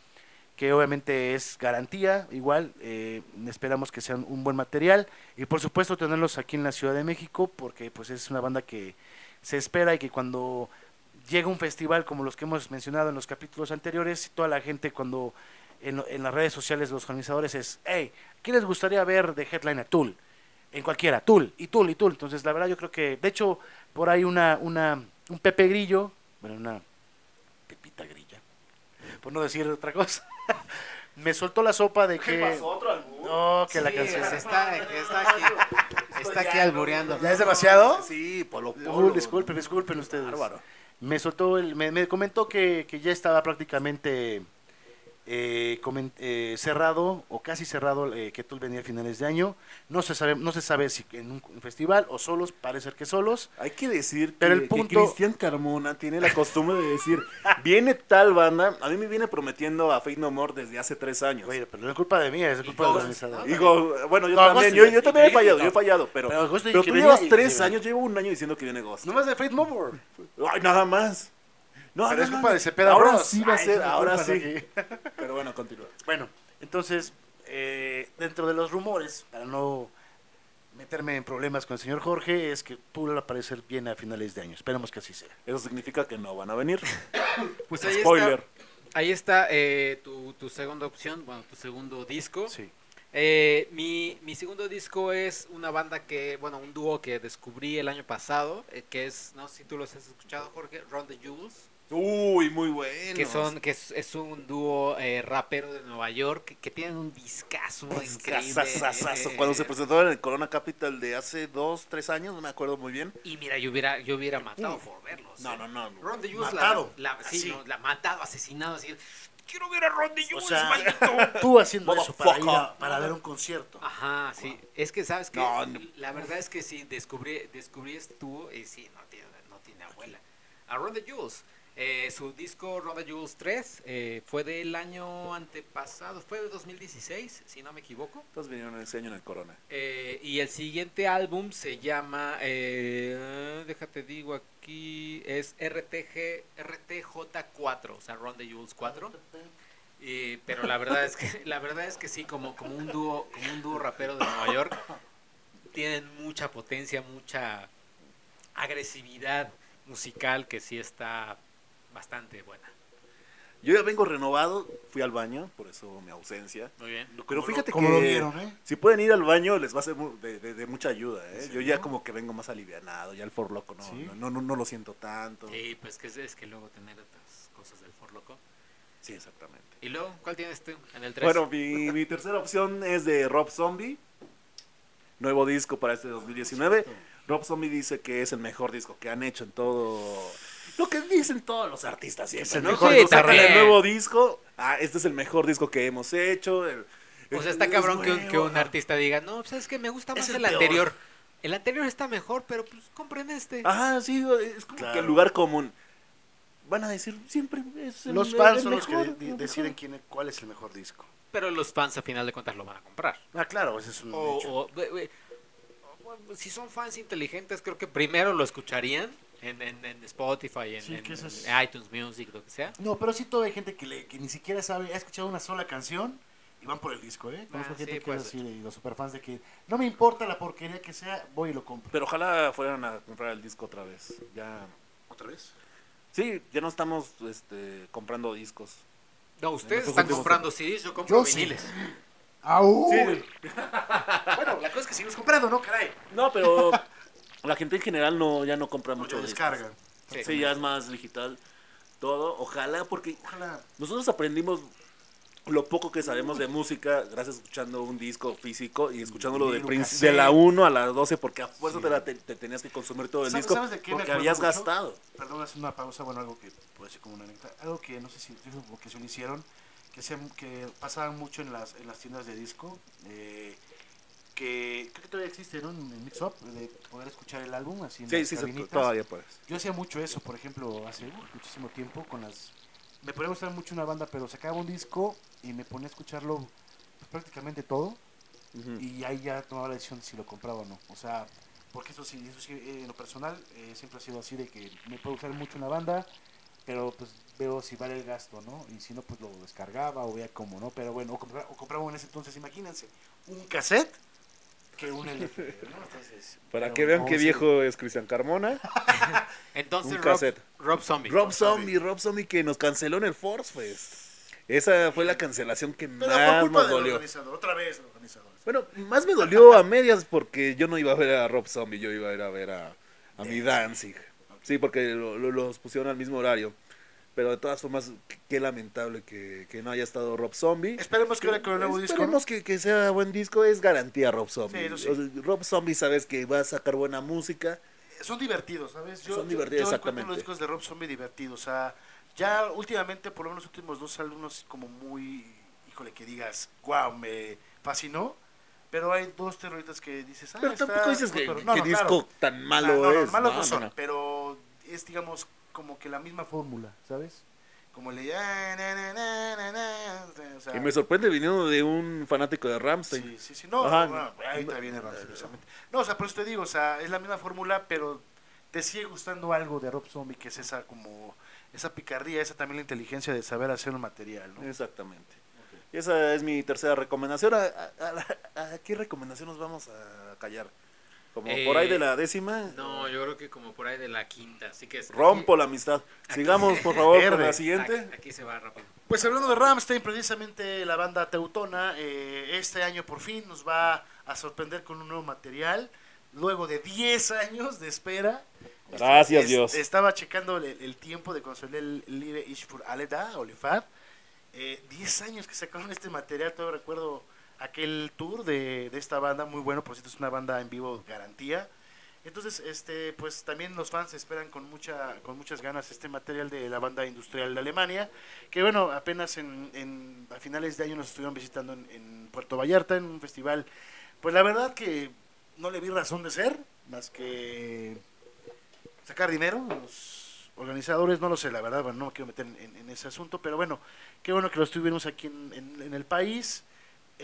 que obviamente es garantía, igual, eh, esperamos que sean un buen material y por supuesto tenerlos aquí en la Ciudad de México, porque pues es una banda que se espera y que cuando llega un festival como los que hemos mencionado en los capítulos anteriores, toda la gente cuando en, las redes sociales de los organizadores es, hey, ¿qué les gustaría ver de Headliner Tool? En cualquiera, Tool, y Tool, y Tool. Entonces, la verdad, yo creo que, de hecho, por ahí una, una, un Pepe Grillo, bueno, una Pepita Grilla, por no decir otra cosa, me soltó la sopa de que... ¿Otro álbum? No, que la canción... está, está aquí, está aquí albureando. ¿Ya es demasiado? Sí, Polo Uh, Polo. disculpen, disculpen ustedes. Bárbaro. Me soltó el, me, me comentó que, que ya estaba prácticamente eh, eh, cerrado o casi cerrado eh, que Tool venía a finales de año. No se sabe, no se sabe si en un, un festival o solos, parece ser que solos. Hay que decir Pero que, el que punto- Cristian Carmona tiene la costumbre de decir, viene tal banda, a mí me viene prometiendo a Fate No More desde hace tres años. Oye, pero no es culpa de mí, es culpa del organizador. Digo, bueno, yo No, también, yo, yo también he fallado, no. yo he fallado, pero, Pero pero tú llevas tres años, llevo un año diciendo que viene Ghost. No más de Fate No More. Ay, nada más. No, Pero no, es culpa no. de Cepeda Ahora Bros. sí va a Ay, ser, ahora sí. Pero bueno, continúa. Bueno, entonces, eh, dentro de los rumores, para no meterme en problemas con el señor Jorge, es que Tool va a aparecer bien a finales de año. Esperemos que así sea. Eso significa que no van a venir. Pues ahí Spoiler. está, ahí está eh, tu, tu segunda opción, bueno, tu segundo disco. Sí. Eh, mi, mi segundo disco es una banda que, bueno, un dúo que descubrí el año pasado, eh, que es, no sé si tú los has escuchado, Jorge, Ron the Jules. Uy, muy bueno. que son que es, es un dúo eh, rapero de Nueva York que, que tienen un discazo increíble. Eh, Cuando se presentó en el Corona Capital de hace dos, tres años, no me acuerdo muy bien. Y mira, yo hubiera, yo hubiera matado por verlos. No, eh. no, no. no. Ron la- Matado. La, sí, Así. no, la matado, asesinado, así. Quiero ver a Ron O DeJuice, sea, maldito. tú haciendo eso para, ir a- para ver un concierto. Ajá, sí. Es que, ¿sabes que No, no. La verdad es que sí, descubrí, descubrí esto y sí, no tiene, no tiene abuela. A Ron the Jules. Eh, su disco Ron the Jules 3 eh, fue del año antepasado, fue de 2016, si no me equivoco. Entonces vinieron ese año en el Corona. Eh, y el siguiente álbum se llama, eh, déjate digo aquí, es RTG, RTJ4, o sea, Ron the Jules 4. Eh, pero la verdad es que la verdad es que sí, como, como un dúo, como un dúo rapero de Nueva York, tienen mucha potencia, mucha agresividad musical que sí está bastante buena. Yo ya vengo renovado, fui al baño, por eso mi ausencia. Muy bien. Pero lo- fíjate como que lo vieron, ¿eh? si pueden ir al baño les va a ser de, de- de mucha ayuda. ¿eh? ¿En Yo ya como que vengo más alivianado, ya el For Loco no, ¿Sí? no, no, no, no lo siento tanto. Sí, pues que es, es que luego tener otras cosas del For Loco. Sí, exactamente. Y luego, ¿cuál tienes tú en el 3? Bueno, mi, mi tercera opción es de Rob Zombie. Nuevo disco para este 2019. Rob Zombie dice que es el mejor disco que han hecho en todo. Lo que dicen todos los artistas siempre, Es el ¿no? mejor Cuando disco. sacan el nuevo disco, ah, este es el mejor disco que hemos hecho. el- O sea, está es cabrón que un, que un artista diga, no, pues es que me gusta Es más el el, peor". anterior. El anterior está mejor, pero pues compren este. Ajá, sí, es como Claro. que el lugar común. Van a decir siempre es el, Los el- fans el son los que mejor, de- el deciden mejor. quién, cuál es el mejor disco. Pero los fans a final de cuentas lo van a comprar. Ah, claro, ese es un O, hecho. o- we- we- o- si son fans inteligentes, creo que primero lo escucharían en, en- en Spotify, en, Sí, en- que eso es- en iTunes Music, lo que sea. No, pero sí todavía hay gente que, le, que ni siquiera sabe, ha escuchado una sola canción y van por el disco, ¿eh? Conozco Ah, gente sí, que puede es así, de los superfans de que no me importa la porquería que sea, voy y lo compro. Pero ojalá fueran a comprar el disco otra vez. Ya. ¿Otra vez? Sí, ya no estamos este, comprando discos. No, ustedes están últimos comprando CDs, yo compro Yo sí. viniles. ¡Au! Sí. bueno, la cosa es que seguimos comprando, ¿no? Caray. No, pero la gente en general no ya no compra mucho Mucho descarga. Sí. Sí, ya es más digital todo. Ojalá, porque Ojalá. nosotros aprendimos lo poco que sabemos de música gracias a escuchando un disco físico y escuchándolo de, de la 1 a la 12 porque a fuerza Sí. te, la te- te tenías que consumir todo el ¿Sabes- disco sabes de qué porque habías mucho? gastado. Perdón, hacer una pausa, bueno, algo que puede ser como una anécdota. Algo que no sé si dijo que se lo hicieron, que, se, que pasaban mucho en las, en las tiendas de disco, eh, que creo que todavía existe, ¿no? En en Mix Up, de poder escuchar el álbum así en Sí, las sí, sí, cabinitas. todavía puedes. Yo hacía mucho eso, por ejemplo, hace muchísimo tiempo con las... Me podía gustar mucho una banda, pero sacaba un disco y me ponía a escucharlo pues, prácticamente todo y ahí ya tomaba la decisión de si lo compraba o no. O sea, porque eso sí, eso sí, eh, en lo personal eh, siempre ha sido así de que me puede gustar mucho una banda, pero pues veo si vale el gasto, ¿no? Y si no, pues lo descargaba o veía cómo, ¿no? Pero bueno, o compraba, o compraba en ese entonces, imagínense, un cassette que un LP, ¿no? Entonces, Para que vean qué viejo es Cristian Carmona. Entonces, Un Rob, cassette. Rob Zombie. Rob Zombie, Rob Zombie que nos canceló en el Force Fest. Esa fue la cancelación que Pero por más culpa nos del dolió. organizador, otra vez el organizador. Bueno, más me dolió a medias porque yo no iba a ver a Rob Zombie, yo iba a ir a ver a, a mi Danzig. Sí, porque lo- lo- los pusieron al mismo horario. Pero de todas formas, qué, lamentable que, que no haya estado Rob Zombie. Esperemos que ahora con el nuevo disco. Esperemos que, que sea buen disco, es garantía Rob Zombie. Sí, sí. O sea, Rob Zombie sabes que va a sacar buena música. son divertidos, ¿sabes? Son yo- divertidos, yo encuentro exactamente. los discos de Rob Zombie divertidos. O sea, ya últimamente, por lo menos los últimos dos álbumes, como muy, híjole, que digas, wow, me fascinó. Pero hay dos terroristas que dices, ah, Pero está tampoco dices que, cotorro". No, que no, disco claro. tan malo Ah, no, es. malos No, son, pero es, digamos, como que la misma fórmula, ¿sabes? Como el de... o sea, Y me sorprende viniendo de un fanático de Ramstein. Sí, sí, sí. No, Ajá. ahí viene precisamente. No, o sea, por eso te digo, o sea, es la misma fórmula, pero te sigue gustando algo de Rob Zombie, que es esa como, esa picardía, esa también la inteligencia de saber hacer un material, ¿no? Exactamente. Y esa es mi tercera recomendación. ¿A, a- a- a qué recomendación nos vamos a callar? Como por ahí de la décima. No, yo creo que como por ahí de la quinta. Así que es- Rompo la amistad. Sigamos, por favor, con la siguiente. aquí- aquí se va rápido. Pues hablando de Ramstein, precisamente la banda teutona, eh, este año por fin nos va a sorprender con un nuevo material. luego de 10 años de espera. Gracias, Es- Dios. Estaba checando el, el tiempo de conseguir el Live Ishfur Aleda, Olifad. Eh, 10 años que sacaron este material, todavía recuerdo aquel tour de, de esta banda, muy bueno, por cierto es una banda en vivo garantía. Entonces, este, pues también los fans esperan con mucha, con muchas ganas este material de la banda industrial de Alemania, que bueno, apenas en, en- a finales de año nos estuvieron visitando en, Puerto Vallarta, en un festival, pues la verdad que no le vi razón de ser, más que sacar dinero, los organizadores, no lo sé, la verdad, no me quiero meter en, en- ese asunto, pero bueno, qué bueno que lo estuvimos aquí en el país.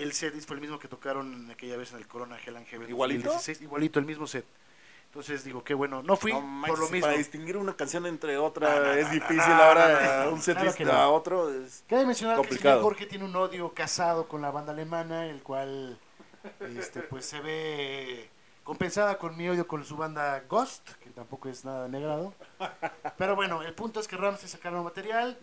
El set fue el mismo que tocaron aquella vez en el Corona Hell and Heaven ¿Igualito? 2016, igualito, el mismo set. Entonces digo, qué bueno, no fui No por lo mismo. Para distinguir una canción entre otra No, no, es difícil. ahora un set claro a otro es... Cabe mencionar que el Complicado. señor Jorge tiene un odio casado con la banda alemana, el cual este, pues se ve compensada con mi odio con su banda Ghost, que tampoco es nada negrado. Pero bueno, el punto es que Ramsey sacaron material.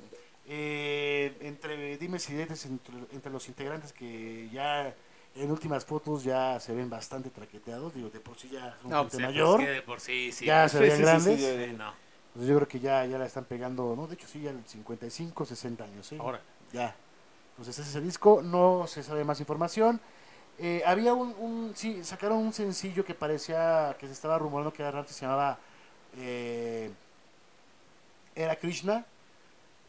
Eh, entre dimes y diretes entre, entre los integrantes que ya en últimas fotos ya se ven bastante traqueteados, digo, de por sí ya es un No, gente pues, mayor. es que de por sí, sí. ya se Sí, ven sí, sí, grandes. sí, Sí, no. Pues yo creo que ya, ya la están pegando, no, de hecho sí, ya 55, 60 años. ¿eh? Ahora. Ya. Entonces ese es el disco, no se sabe más información. Eh, había un, un- sí, sacaron un sencillo que parecía, que se estaba rumorando que era se llamaba eh, Era Krishna,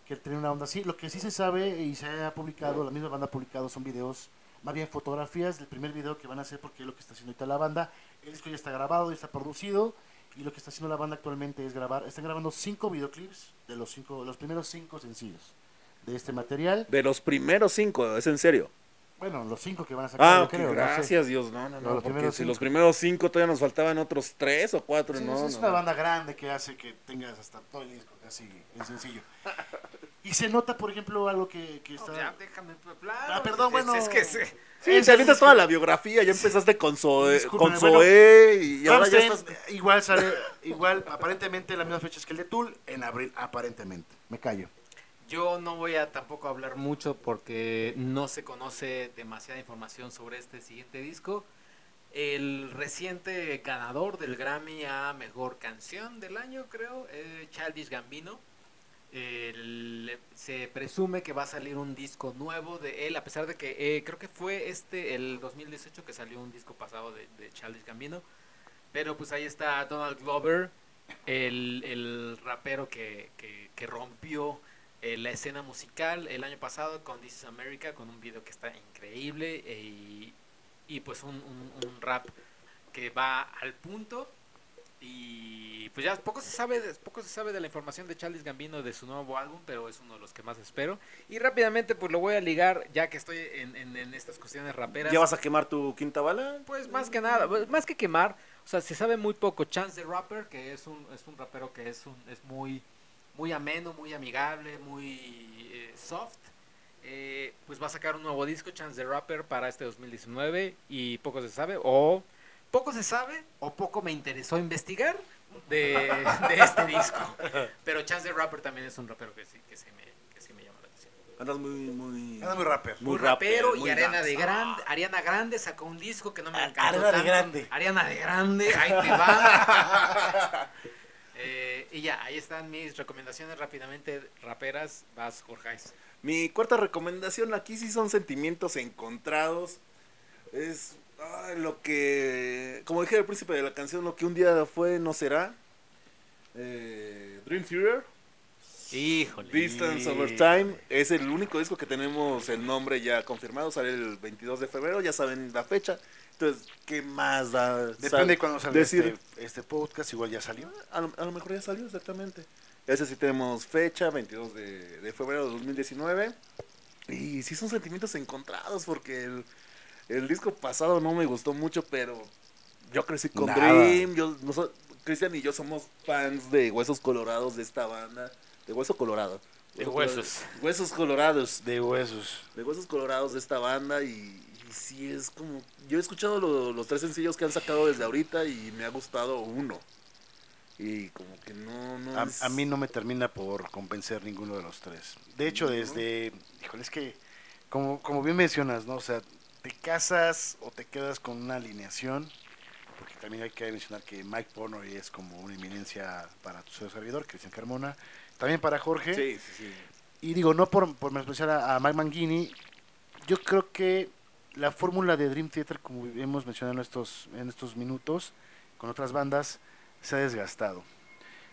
que tenía una onda así. Lo que sí se sabe y se ha publicado, la misma banda ha publicado, son videos, más bien fotografías del primer video que van a hacer porque es lo que está haciendo ahorita la banda. El disco ya está grabado, ya está producido y lo que está haciendo la banda actualmente es grabar, están grabando cinco videoclips de los cinco, los primeros cinco sencillos de este material. De los primeros cinco, es en serio. Bueno, los cinco que van a sacar, Ah, yo creo. no sé. gracias Dios, no, no, no, los porque primeros si cinco. los primeros cinco todavía nos faltaban otros tres o cuatro, Sí, no, es no, una no. banda grande que hace que tengas hasta todo el disco casi en sencillo. Y se nota, por ejemplo, algo que, que No, está... ya, déjame hablar. Ah, perdón, Es- bueno. Es, que se- Sí, Ese te avientas toda la biografía, ya empezaste con Zoe, con bueno, Zoe y ahora ya estás... igual sale, igual, aparentemente las mismas fechas que el de Tool, en abril, aparentemente. Me callo. Yo no voy a tampoco hablar mucho porque no se conoce demasiada información sobre este siguiente disco. El reciente ganador del Grammy a Mejor Canción del año, creo, eh, Childish Gambino. Se presume que va a salir un disco nuevo de él, a pesar de que eh, creo que fue este, el 2018, que salió un disco pasado de, de Gambino. Pero pues ahí está Donald Glover, el, el rapero que- que rompió eh, la escena musical el año pasado con This is America, con un video que está increíble eh, y, y pues un, un- un rap que va al punto. Y pues ya poco se sabe poco se sabe de la información de Charles Gambino de su nuevo álbum, pero es uno de los que más espero. Y rápidamente pues lo voy a ligar, ya que estoy en, en- en estas cuestiones raperas. ¿Ya vas a quemar tu quinta bala? Pues más que nada, pues, más que quemar, o sea, se sabe muy poco. Chance the Rapper, que es un, es un rapero que es, un, es muy, muy ameno, muy amigable, muy eh, soft. eh, pues va a sacar un nuevo disco, Chance the Rapper, para este 2019 y poco se sabe, o poco se sabe, o poco me interesó investigar de, de este disco. Pero Chance the Rapper también es un rapero que sí, que sí me, que sí me llama la atención. Andas muy, muy... Anda muy rapper. Muy, Muy rapero rapper, y Ariana de Grande, Ariana Grande sacó un disco que no me A- encantó Ariana de. Grande. Ariana de Grande, ahí te va. Y ya, ahí están mis recomendaciones rápidamente raperas. Vas, Jorge. Mi cuarta recomendación aquí sí son sentimientos encontrados. Es ah, lo que, como dije al príncipe de la canción, lo que un día fue no será. Eh, Dream Theater, Híjole. Distance Over Time. Es el único disco que tenemos el nombre ya confirmado. Sale el 22 de febrero, ya saben la fecha. Entonces, ¿qué más da? Depende de cuándo salga decir- este, este podcast, igual ya salió. A lo, a lo mejor ya salió exactamente. Ese sí tenemos fecha, 22 de, de febrero de 2019. Y sí son sentimientos encontrados porque el, el disco pasado no me gustó mucho, pero yo crecí con Nada. Dream. Yo, noso- Cristian y yo somos fans de Huesos Colorados de esta banda. De Hueso Colorado. De Huesos. Huesos Colorados. De huesos. De Huesos Colorados de esta banda y, y sí es como... Yo he escuchado lo- los tres sencillos que han sacado desde ahorita y me ha gustado uno. Y como que no... no A, es- a mí no me termina por convencer ninguno de los tres. De hecho, No. desde, híjole, es que, como, como bien mencionas, ¿no? O sea, te casas o te quedas con una alineación porque también hay que mencionar que Mike Pornoy es como una eminencia para tu servidor, Cristian Carmona, también para Jorge. Sí, sí, sí. Y digo, no por, por menospreciar a, a Mike Mangini, yo creo que la fórmula de Dream Theater, como hemos mencionado en estos, en estos minutos, con otras bandas, se ha desgastado.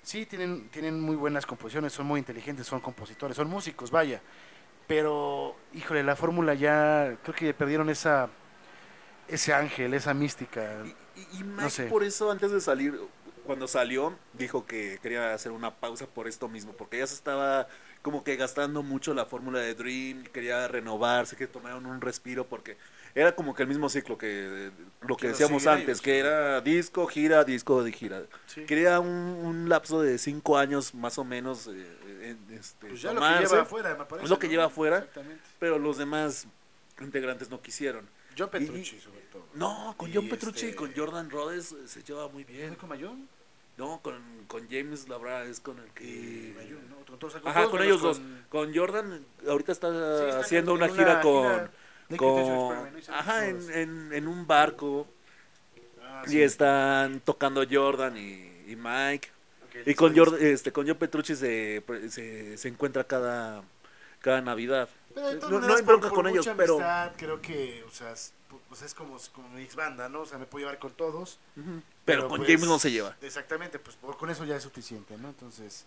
Sí, tienen, tienen muy buenas composiciones, son muy inteligentes, son compositores, son músicos, vaya. Pero, híjole, la fórmula ya, creo que perdieron esa, ese ángel, esa mística. Y, y- y Mike sé. por eso antes de salir, cuando salió, dijo que quería hacer una pausa por esto mismo, porque ya se estaba como que gastando mucho la fórmula de Dream, quería renovarse, que tomaron un respiro, porque era como que el mismo ciclo que lo que decíamos antes, ellos, que era disco, gira, disco de gira. Sí. Quería un, un lapso de cinco años más o menos eh, en- este, Pues ya lo que lleva afuera, me parece. Es lo que ¿no? lleva afuera. Pero los demás integrantes no quisieron. John Petrucci, sobre todo. No, con Y John Petrucci y este- con Jordan Rhodes eh, se lleva muy bien. ¿Es con Mayón? No, con, con James Labra es con el que... Y Mayón, ¿no? Con todos- Ajá, todos con ellos dos. con- Con Jordan ahorita está Sí, está haciendo en una gira con... gira con ajá, en, en, en un barco. Ah, Y están tocando Jordan y, y Mike. Y con Jordan, este, con John Petrucci se, se, se encuentra cada, cada Navidad. Pero de todas No- hay bronca por- con ellos, pero- creo que, o sea, es, pues es como, como mi ex banda, ¿no? O sea, me puedo llevar con todos. Pero, con pues, James no se lleva. Exactamente, pues por- con eso ya es suficiente, ¿no? Entonces,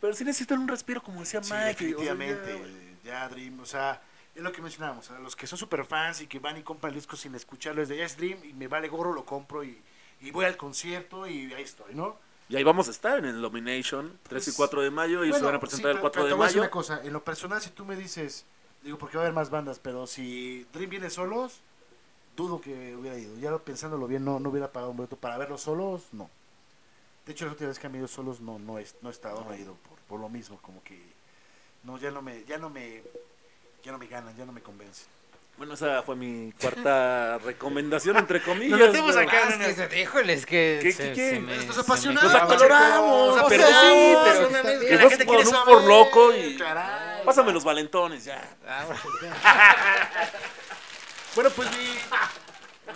Pero sí necesitan un respiro, como decía sí, Mike. o sea, definitivamente, ya- ya Dream, o sea, es lo que mencionábamos, a los que son super fans y que van y compran el disco sin escucharlo es de Es Dream y me vale gorro, lo compro y, y voy al concierto y ahí estoy, ¿no? Y ahí vamos a estar en el Domination, 3 y Pues, 4 de mayo, y se Bueno, van a presentar sí, el 4 pero- pero de te voy a decir mayo. una cosa, en lo personal, si tú me dices, digo, porque va a haber más bandas, pero si Dream viene solos, dudo que hubiera ido. Ya lo- pensándolo bien, no, no hubiera pagado un boleto para verlos solos, no. De hecho, la última vez que han ido solos no, no, he, no he estado, no he ido por, por lo mismo, como que no, ya no me, ya no me, ya no me ganan, ya no me convencen. Bueno, esa fue mi cuarta recomendación, entre comillas. Nos metemos pero- acá. Ah, es que, híjole, es que ¿Qué- se, qué- me-. Nos acaloramos, O sea, o pero sí, no, pero que la gente con quiere un saber, por loco y... caray. Pásame los valentones, ya. Ah, bueno. Pues mi...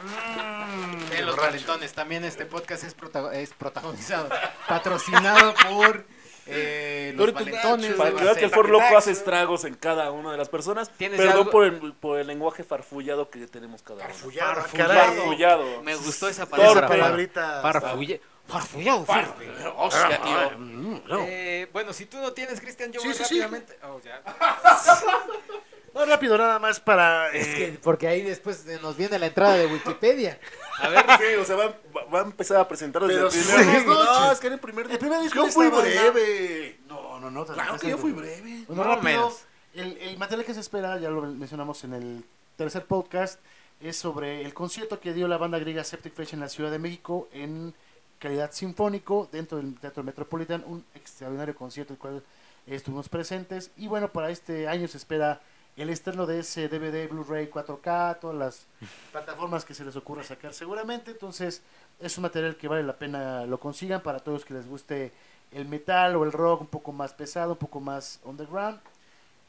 Mm, De los valentones. También este podcast es, prota- es protagonizado, patrocinado por eh, los valentones. Para que vean que el. For Loco hace estragos en cada una de las personas. ¿Tienes Perdón algo? por el, por el lenguaje farfullado que tenemos cada uno. Farfullado, Farfullado. Farfullado. Me gustó esa Torpe, palabra. palabrita. Farfulle- Farfullado. Farfullado. Hostia, tío. Mm, no. Eh, bueno, si tú no tienes, Cristian, yo Sí, voy sí, sí. rápidamente. Oh, ya. No, rápido, nada más para... Es eh, que porque ahí después nos viene la entrada de Wikipedia. A ver, sí, o sea, va, va- a empezar a presentar desde el sí, primer buenas No, es que era el primer El primer disco Yo fui breve. No, no, no. Claro que yo fui breve. Bueno, No rápido. menos. El, el material que se espera, ya lo mencionamos en el tercer podcast, es sobre el concierto que dio la banda griega Septic Flesh en la Ciudad de México en calidad sinfónico dentro del Teatro Metropolitan. Un extraordinario concierto el cual estuvimos presentes. Y bueno, para este año se espera el externo de ese DVD, Blu-ray 4K, todas las plataformas que se les ocurra sacar seguramente. Entonces, es un material que vale la pena lo consigan para todos que les guste el metal o el rock un poco más pesado, un poco más underground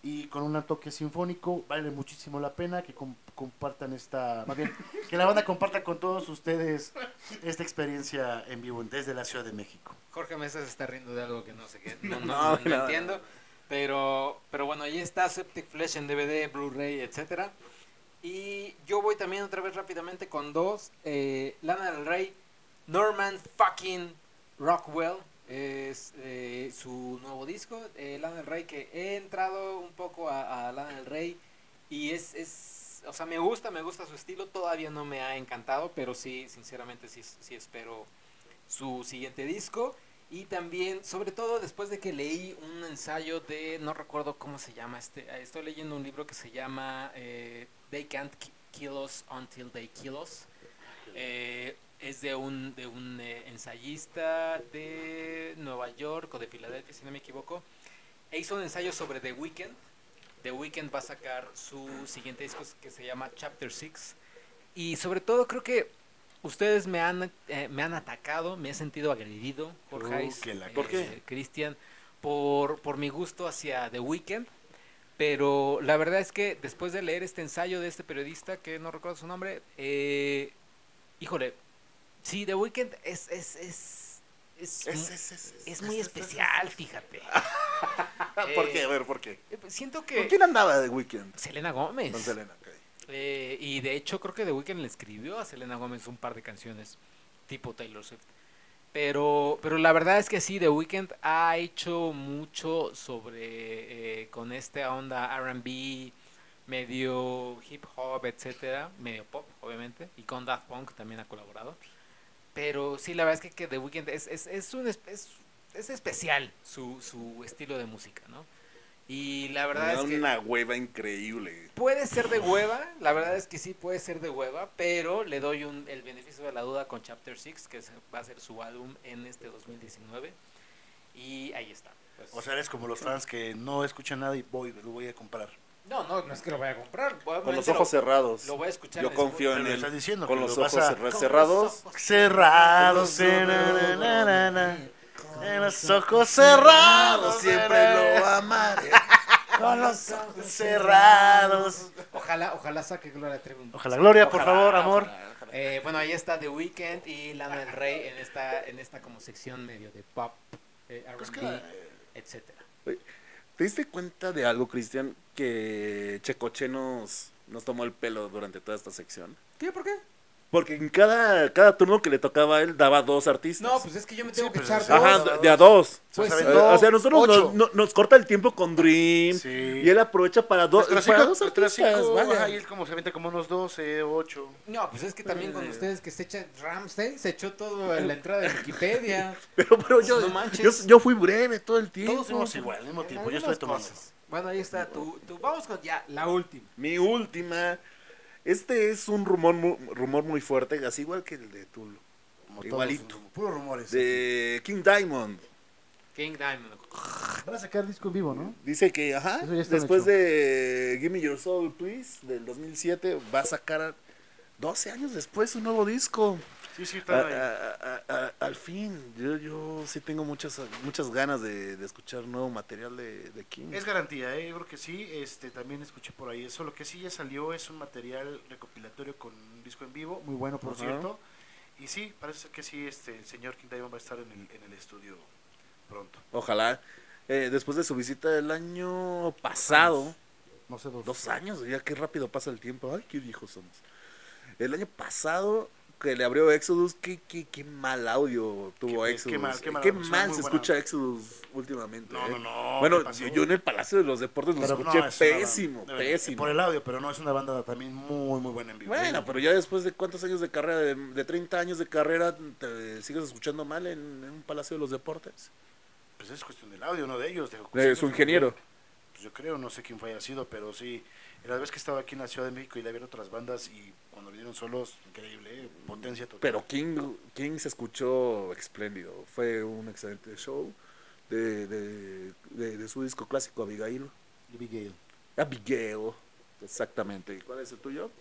y con un toque sinfónico. Vale muchísimo la pena que com- compartan esta, más bien, que la banda comparta con todos ustedes esta experiencia en vivo desde la Ciudad de México. Jorge Mesa se está riendo de algo que no sé qué. No, no, No, no, no no, entiendo. Pero, pero bueno, ahí está Septic Flesh en DVD, Blu-ray, etcétera. Y yo voy también otra vez rápidamente con dos. Eh, Lana del Rey, Norman fucking Rockwell. Es eh, su nuevo disco. Eh, Lana del Rey, que he entrado un poco a, a Lana del Rey. Y es, es, o sea, me gusta, me gusta su estilo. Todavía no me ha encantado, pero sí, sinceramente, sí, sí espero su siguiente disco. Y también, sobre todo después de que leí un ensayo de, no recuerdo cómo se llama, este, eh, estoy leyendo un libro que se llama eh, They Can't Ki- Kill Us Until They Kill Us. Eh, es de un, de un eh, ensayista de Nueva York o de Filadelfia, si no me equivoco. E hizo un ensayo sobre The Weeknd. The Weeknd va a sacar su siguiente disco que se llama Chapter 6. Y sobre todo creo que ustedes me han, eh, me han atacado, me he sentido agredido, Jorge, Uh, eh, ¿Por qué? Cristian, por, por mi gusto hacia The Weeknd. Pero la verdad es que después de leer este ensayo de este periodista, que no recuerdo su nombre, eh, híjole, Sí, The Weeknd es, es, es, es, Es, mu- es, es, es, es muy es- especial, fíjate. ¿Por Eh, qué? A ver, ¿por qué? Eh, pues, Siento ¿Con que... quién andaba de Weekend? Selena Gómez. Con Selena. Eh, y de hecho creo que The Weeknd le escribió a Selena Gómez un par de canciones tipo Taylor Swift. Pero, pero la verdad es que sí, The Weeknd ha hecho mucho sobre, eh, con esta onda R&B, medio hip hop, etcétera, medio pop, obviamente, y con Daft Punk también ha colaborado. Pero sí, la verdad es que, que The Weeknd es, es, es, un, es- es especial su, su estilo de música, ¿no? Y la verdad Me da es que... una hueva increíble. Puede ser de hueva, la verdad es que sí puede ser de hueva, pero le doy un, el beneficio de la duda con Chapter 6, que va a ser su álbum en este 2019. Y ahí está. pues. O sea, eres como los fans que no escuchan nada y voy, lo voy a comprar. no, no, no es que lo vaya a comprar. Con los ojos lo, cerrados. lo voy a escuchar. Yo confío en él. estás diciendo Con los ojos a- Con cerrados. los ojos Cerrados, eh, na, En los ojos cerrados, siempre eh, lo amaré. Con los ojos cerrados. Ojalá, ojalá saque Gloria Trevi. Ojalá, Gloria, por Ojalá, favor, amor. ojalá, ojalá. Eh, bueno, ahí está The Weeknd y Lana del Rey en esta, en esta como sección medio de pop, eh, R&B, Pues que- etcétera. ¿Te diste cuenta de algo, Cristian? Que Checoche nos, nos tomó el pelo durante toda esta sección. ¿Qué? ¿Por qué? Porque en cada, cada turno que le tocaba a él daba dos artistas. No, pues es que yo me tengo Sí, que pues, echar dos. Ajá, de a dos. Pues, Pues, o sea, nosotros nos, no- nos corta el tiempo con Dream. Sí. Y él aprovecha para, dos Nuestros para dos artistas. vaya. ajá, y él como se avienta como unos 12, 8. No, pues es que también con Eh. ustedes que se echa Ramsey, se echó todo en la entrada de Wikipedia. Pero, pero yo, No manches. yo, yo fui breve todo el tiempo. Todos somos igual, al mismo tiempo. Yo estoy tomando. cosas. Bueno, ahí está tu, tu- Vamos con ya la última. Mi última. Este es un rumor, mu- rumor muy fuerte, así igual que el de Tulo. Como Igualito. todos, puros rumores. De King Diamond. King Diamond. Van a sacar disco en vivo, ¿no? Dice que, ajá, después hecho. de Give Me Your Soul, Please, del 2007, va a sacar 12 años después un nuevo disco. Sí, sí, A- están ahí. a- a- a- al fin, yo, yo sí tengo muchas, muchas ganas de, de escuchar nuevo material de, de King. Es garantía, ¿eh? yo creo que sí. Este, también escuché por ahí eso. Lo que sí ya salió es un material recopilatorio con un disco en vivo, muy bueno, por cierto. Y sí, parece que sí, este, el señor King Diamond va a estar en el, en el estudio pronto. Ojalá. Eh, después de su visita del año pasado, No sé, dos, dos años, ya qué rápido pasa el tiempo. Ay, qué viejos somos. El año pasado que le abrió Exodus, qué, qué, qué mal audio tuvo Qué- Exodus. qué mal, qué mal Qué se buena. escucha Exodus últimamente. No, eh. no, no. Bueno, yo en el Palacio de los Deportes lo escuché no, es pésimo, banda- pésimo. Por el audio, pero no, es una banda también muy, muy buena en vivo. Bueno, pero ya después de cuántos años de carrera, de, de 30 años de carrera, ¿te sigues escuchando mal en, en un Palacio de los Deportes? Pues es cuestión del audio, no de ellos. de- De su ingeniero. Yo creo, no sé quién fue haya sido, pero sí. La vez que estaba aquí en la Ciudad de México y le había otras bandas y cuando vinieron solos, increíble, ¿eh? potencia total. Pero King, King se escuchó espléndido. Fue un excelente show de, de, de- de su disco clásico Abigail. Abigail. Abigail, exactamente. ¿Y cuál es el tuyo?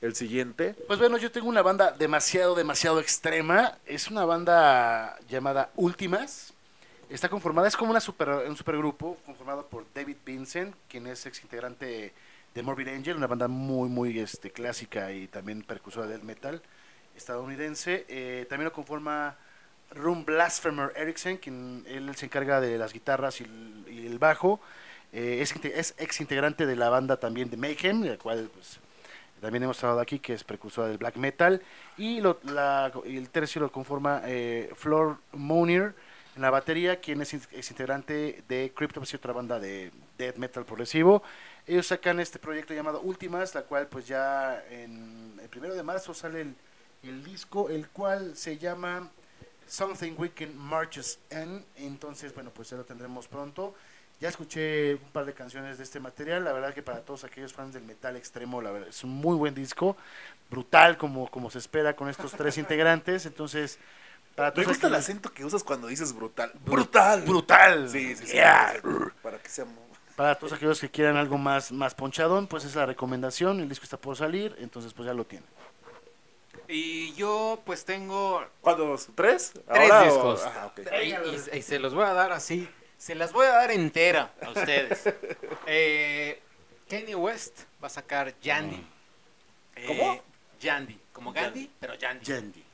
El siguiente. Pues bueno, yo tengo una banda demasiado, demasiado extrema. Es una banda llamada Últimas. Está conformada, es como una super, un supergrupo conformado por David Vincent, quien es ex integrante de Morbid Angel, una banda muy, muy este, clásica y también percusora del metal estadounidense. Eh, también lo conforma Rum Blasphemer Erickson, quien él se encarga de las guitarras y el, bajo. Eh, es, es ex integrante de la banda también de Mayhem, la cual pues, también hemos hablado aquí, que es precursora del black metal. Y el tercio lo conforma eh, Flor Monier en la batería, quien es, ex integrante de Cryptopsy, otra banda de death metal progresivo. Ellos sacan este proyecto llamado Últimas, la cual pues ya en el primero de marzo sale el, el disco, el cual se llama Something We Can Marches In. Entonces, bueno, pues ya lo tendremos pronto. Ya escuché un par de canciones de este material. La verdad que para todos aquellos fans del metal extremo, la verdad es un muy buen disco. Brutal como, como se espera con estos tres integrantes. Entonces, para Me gusta el acento que usas cuando dices brutal. Brutal. Brutal. Sí, sí, sí. Yeah. Para que sea... mu- Para todos aquellos que quieran algo más, más ponchadón, pues es la recomendación. El disco está por salir, entonces pues ya lo tienen. Y yo pues tengo ¿Cuántos? ¿Tres? tres ¿Ahora o- discos. Ah, ok. y, y- y se los voy a dar así. Se las voy a dar entera a ustedes. Eh, Kanye West va a sacar Yandy. Eh, ¿Cómo? Yandy. Como Gandhi, pero Yandy. Yandy.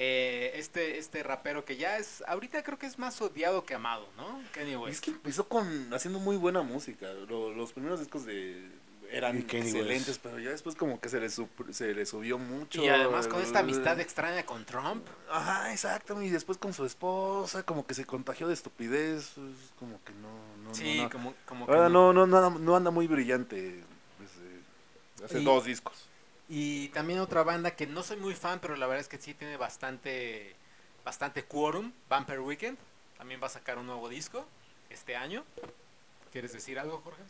Eh, este, este rapero que ya es, ahorita creo que es más odiado que amado, ¿no? Kanye Es West. que empezó con haciendo muy buena música. Lo- los primeros discos de eran excelentes, West. pero ya después como que se le, se le subió mucho. Y además con esta amistad extraña con Trump. Ajá, exacto. Y después con su esposa, como que se contagió de estupidez. es Como que no, no, Sí, no, no. como, como que Ahora no. no, no, nada- no anda muy brillante. desde hace Y- dos discos. Y también otra banda que no soy muy fan, pero la verdad es que sí tiene bastante, bastante quórum, Vampire Weekend. También va a sacar un nuevo disco este año. ¿Quieres decir algo, Jorge?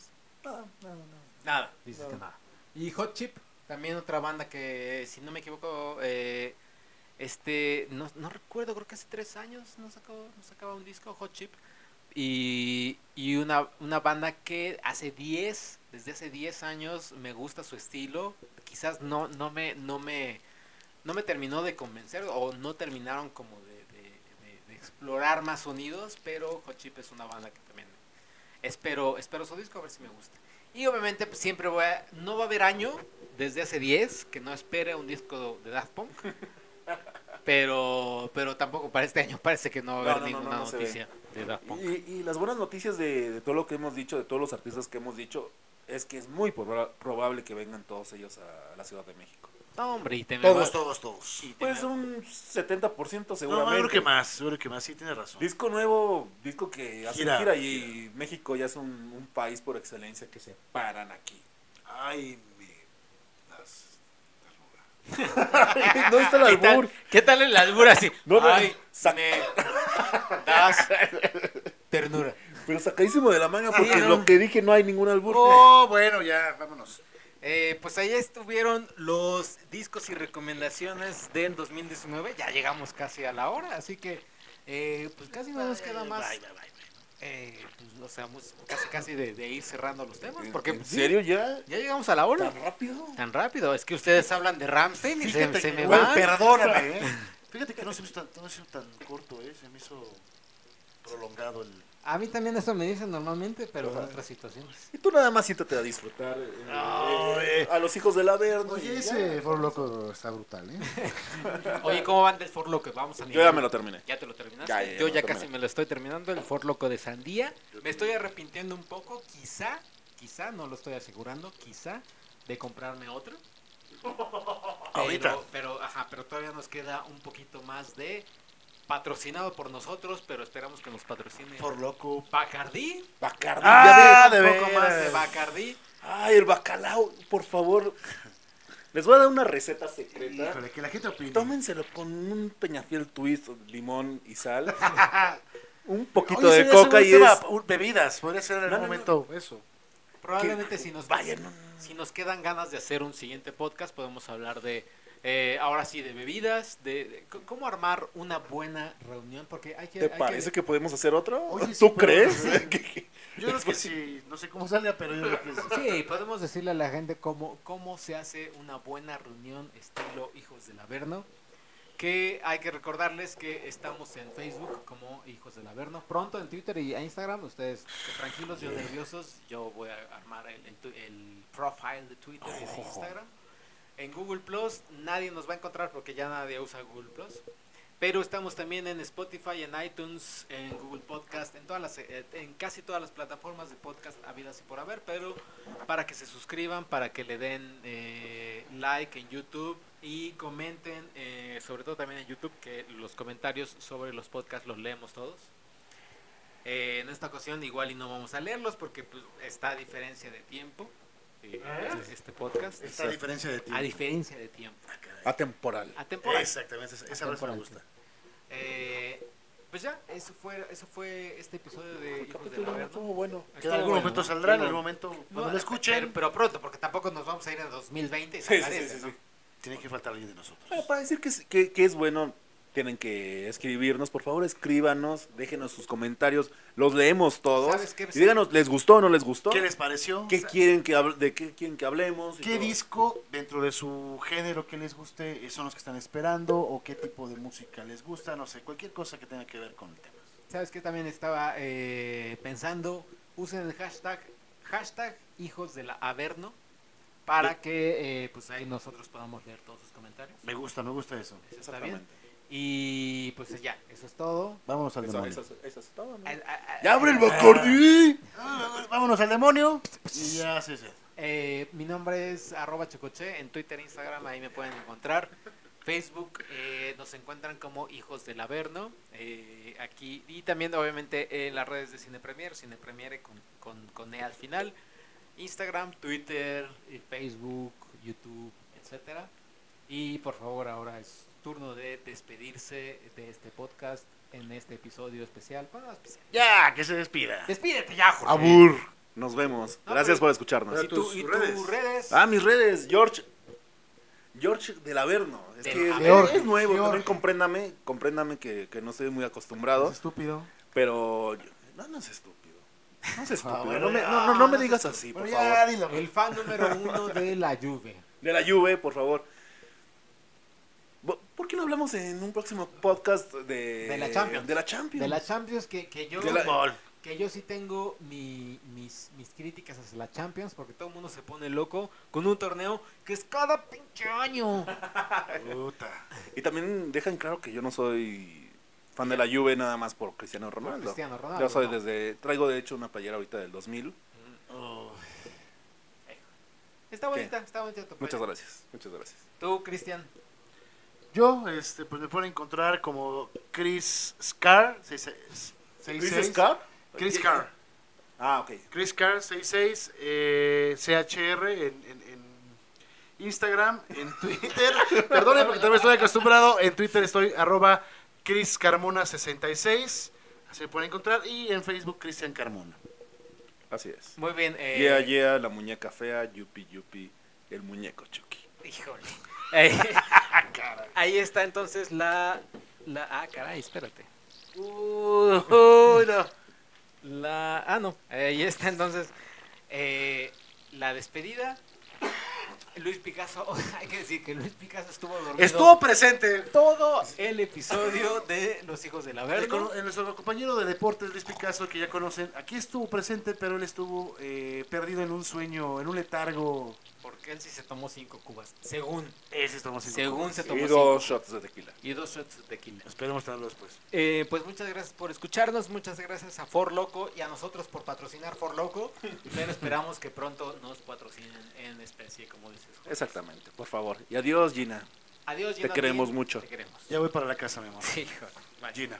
Nada, dices No. que nada. Y Hot Chip, también otra banda que, si no me equivoco, eh, este, no, no recuerdo, creo que hace tres años no, sacó, no sacaba un disco, Hot Chip. Y, y una, una banda que hace 10, desde hace 10 años me gusta su estilo. Quizás no, no, me, no, me, no me terminó de convencer o no terminaron como de, explorar más sonidos, pero Hot Chip es una banda que también espero, espero su disco a ver si me gusta. Y obviamente pues, siempre voy a, no va a haber año desde hace 10 que no espere un disco de Daft Punk. Pero, pero tampoco para este año parece que no va a haber no, no, ninguna no, noticia de Daft Punk. Y, y las buenas noticias de, de todo lo que hemos dicho, de todos los artistas que hemos dicho, es que es muy proba- probable que vengan todos ellos a la Ciudad de México. No, hombre, y te Todos, todos, todos. Pues un 70% No, seguramente. yo creo que más, yo creo que más, sí, tienes razón. Disco nuevo, disco que hace Gira, gira, y México ya es un, un país por excelencia que se paran aquí. Ay, no está el ¿Qué tal, albur. ¿Qué tal el albur así? No, no, Ay, sa- me das ternura. Pero sacadísimo de la manga porque no. lo que dije no hay ningún albur. Oh, bueno, ya, vámonos. Eh, pues ahí estuvieron los discos y recomendaciones del 2019. Ya llegamos casi a la hora, así que eh, pues casi no nos queda más. Bye, bye, bye. Eh, pues, o sea, casi casi de, de ir cerrando los temas. ¿En- Porque ¿En serio ya? ya llegamos a la hora. ¿Tan rápido? Tan rápido. Es que ustedes hablan de Ramstein y se, Fíjate se que- me bueno. Perdóname, ¿eh? Fíjate que no se me hizo tan, no se me hizo tan corto, ¿eh? Se me hizo prolongado el... A mí también eso me dicen normalmente, pero en otras situaciones. Y tú nada más siéntate a disfrutar. eh, No, eh, eh. A los hijos del Averno. y Oye, ese Foro Loco está brutal, ¿eh? Oye, ¿cómo van del Ford Loco? Vamos a Yo ya me lo terminé. ¿Ya te lo terminaste? Ya, ya, ya Yo ya casi terminé. me lo estoy terminando, el Ford Loco de Sandía. Me estoy arrepintiendo un poco, quizá, quizá, no lo estoy asegurando, quizá, de comprarme otro. Ahorita. Pero, pero, ajá, pero todavía nos queda un poquito más de patrocinado por nosotros, pero esperamos que nos patrocine Foro Loco. Bacardí. Bacardi. Ah, ya de un poco más de veras. Bacardí. Ay, el bacalao, por favor. Les voy a dar una receta secreta. Híjole, que la gente opine. Tómenselo con un peñafiel twist, limón y sal. un poquito Oye, de coca y es... Bebidas, podría ser en algún no, no. momento eso. Probablemente si nos, Vaya, no, no, si nos quedan ganas de hacer un siguiente podcast, podemos hablar de, eh, ahora sí, de bebidas, de, cómo armar una buena reunión, porque hay que... ¿Te hay parece que podemos hacer otro? Oye, sí, ¿Tú pero- crees? Yo creo que sí, no sé cómo salga, pero yo creo que sí. Sí, podemos decirle a la gente cómo, cómo se hace una buena reunión estilo Hijos del Averno. Que hay que recordarles que estamos en Facebook como Hijos del Averno. Pronto en Twitter y Instagram. Ustedes tranquilos, yo nerviosos. Yo voy a armar el, el profile de Twitter y de Instagram. En Google Plus nadie nos va a encontrar porque ya nadie usa Google Plus. Pero estamos también en Spotify, en iTunes, en Google Podcast, en todas las, eh, en casi todas las plataformas de podcast habidas y por haber. Pero para que se suscriban, para que le den eh, like en YouTube y comenten, eh, sobre todo también en YouTube, que los comentarios sobre los podcasts los leemos todos. En esta ocasión igual y no vamos a leerlos porque pues, está a diferencia de tiempo eh, este- este podcast. Esta diferencia de ti. A diferencia de tiempo. Atemporal. A. Exactamente, esa, esa frase me gusta. Eh, pues ya, eso fue, eso fue este episodio de Hijos del Capítulo Averno. estuvo bueno. Que en algún bueno, momento saldrá, en algún momento, cuando No, lo escuchen, Pero, pero pronto, porque tampoco nos vamos a ir en 2020 y Sí, sí, sí, ¿no? tiene que faltar alguien de nosotros. Bueno, para decir que, es- que, que es bueno, tienen que escribirnos. Por favor, escríbanos, déjenos sus comentarios. Los leemos todos. ¿Sabes qué? Y díganos, ¿les gustó o no les gustó? ¿Qué les pareció? ¿Qué quieren que hable- ¿De qué quieren que hablemos? ¿Qué todo. disco dentro de su género que les guste son los que están esperando? ¿O qué tipo de música les gusta? No sé, cualquier cosa que tenga que ver con temas. ¿Sabes qué? También estaba eh, pensando, usen el hashtag, hashtag Hijos de la Averno para que eh, pues ahí nosotros podamos leer todos sus comentarios. Me gusta, me gusta eso. Eso está bien. Y pues ya, eso es todo. Vámonos al Eso, demonio. eso, eso es todo, ¿no? Al- a- a- ¡Ya abre el Bacardí! Ah, Vámonos al demonio. Y ya se hace. Eh, mi nombre es arroba chocoche, en Twitter, Instagram, ahí me pueden encontrar. Facebook eh, nos encuentran como Hijos del Averno, eh, aquí y también obviamente en las redes de Cine Premier, Cine Premier con, con, con E al final, Instagram, Twitter, eh, Facebook, YouTube, etcétera. Y por favor ahora es turno de despedirse de este podcast en este episodio especial. Bueno, no especial. Ya, que se despida. Despídete ya, Jorge. Abur. Nos vemos. No, Gracias pero- por escucharnos. ¿Y, tus tus redes. redes? Ah, mis redes, George. George del Averno. Es Del que es- George. es nuevo, George. también compréndame, compréndame que, que no estoy muy acostumbrado, Estúpido. pero yo- no, no es estúpido. No es estúpido. bueno, no, me, no, no, no me digas así, por favor. dilo. El fan número uno de la Juve. De la Juve, por favor. Bo- ¿Por qué no hablamos en un próximo podcast de, De la Champions. De la Champions. De la Champions que, que yo De la- que yo sí tengo mi- mis, mis críticas hacia la Champions porque todo el mundo se pone loco con un torneo que es cada pinche año. Puta. Y también dejan claro que yo no soy fan de la Juve nada más por Cristiano Por Ronaldo. Cristiano Ronaldo. Yo soy ¿no? desde... Traigo de hecho una playera ahorita del 2000. Oh. Está bonita, está bonita tu Muchas gracias, muchas gracias. Tú, Cristian. Yo, este, pues me pueden encontrar como Chris Scar. seis- seis- seis- ¿Chris seis. Scar? Chris Carr. Ah, ok. Chris Carr 66 eh, CHR en, en- en Instagram, en Twitter. Perdone porque también estoy acostumbrado. En Twitter estoy arroba Chris Carmona 66. Así me pueden encontrar. Y en Facebook Cristian Carmona. Así es. Muy bien. Eh, Yeah, yeah, la muñeca fea, yupi, yupi, el muñeco Chucky. Híjole. Eh, ahí está entonces la, la... Ah, caray, espérate. Uy, no. La... Ah, no. Ahí está entonces eh, la despedida. Luis Picasso, hay que decir que Luis Picasso estuvo dormido Estuvo presente. todo el episodio de Los Hijos del El Averno. cono- eh, nuestro compañero de deportes, Luis Picasso, que ya conocen, aquí estuvo presente, pero él estuvo eh, perdido en un sueño, en un letargo. Porque él sí se tomó cinco cubas. Según. Ese estamos sin Según se Y tomó dos cinco. shots de tequila. Y dos shots de tequila. Esperemos tenerlo después. Eh, pues muchas gracias por escucharnos, muchas gracias a For Loco y a nosotros por patrocinar For Loco. Pero esperamos que pronto nos patrocinen en especie, como dices. Jorge. Exactamente, por favor. Y adiós, Gina. Adiós, Te Gina queremos Tin. mucho. Te queremos. Ya voy para la casa, mi amor. Sí. Gina.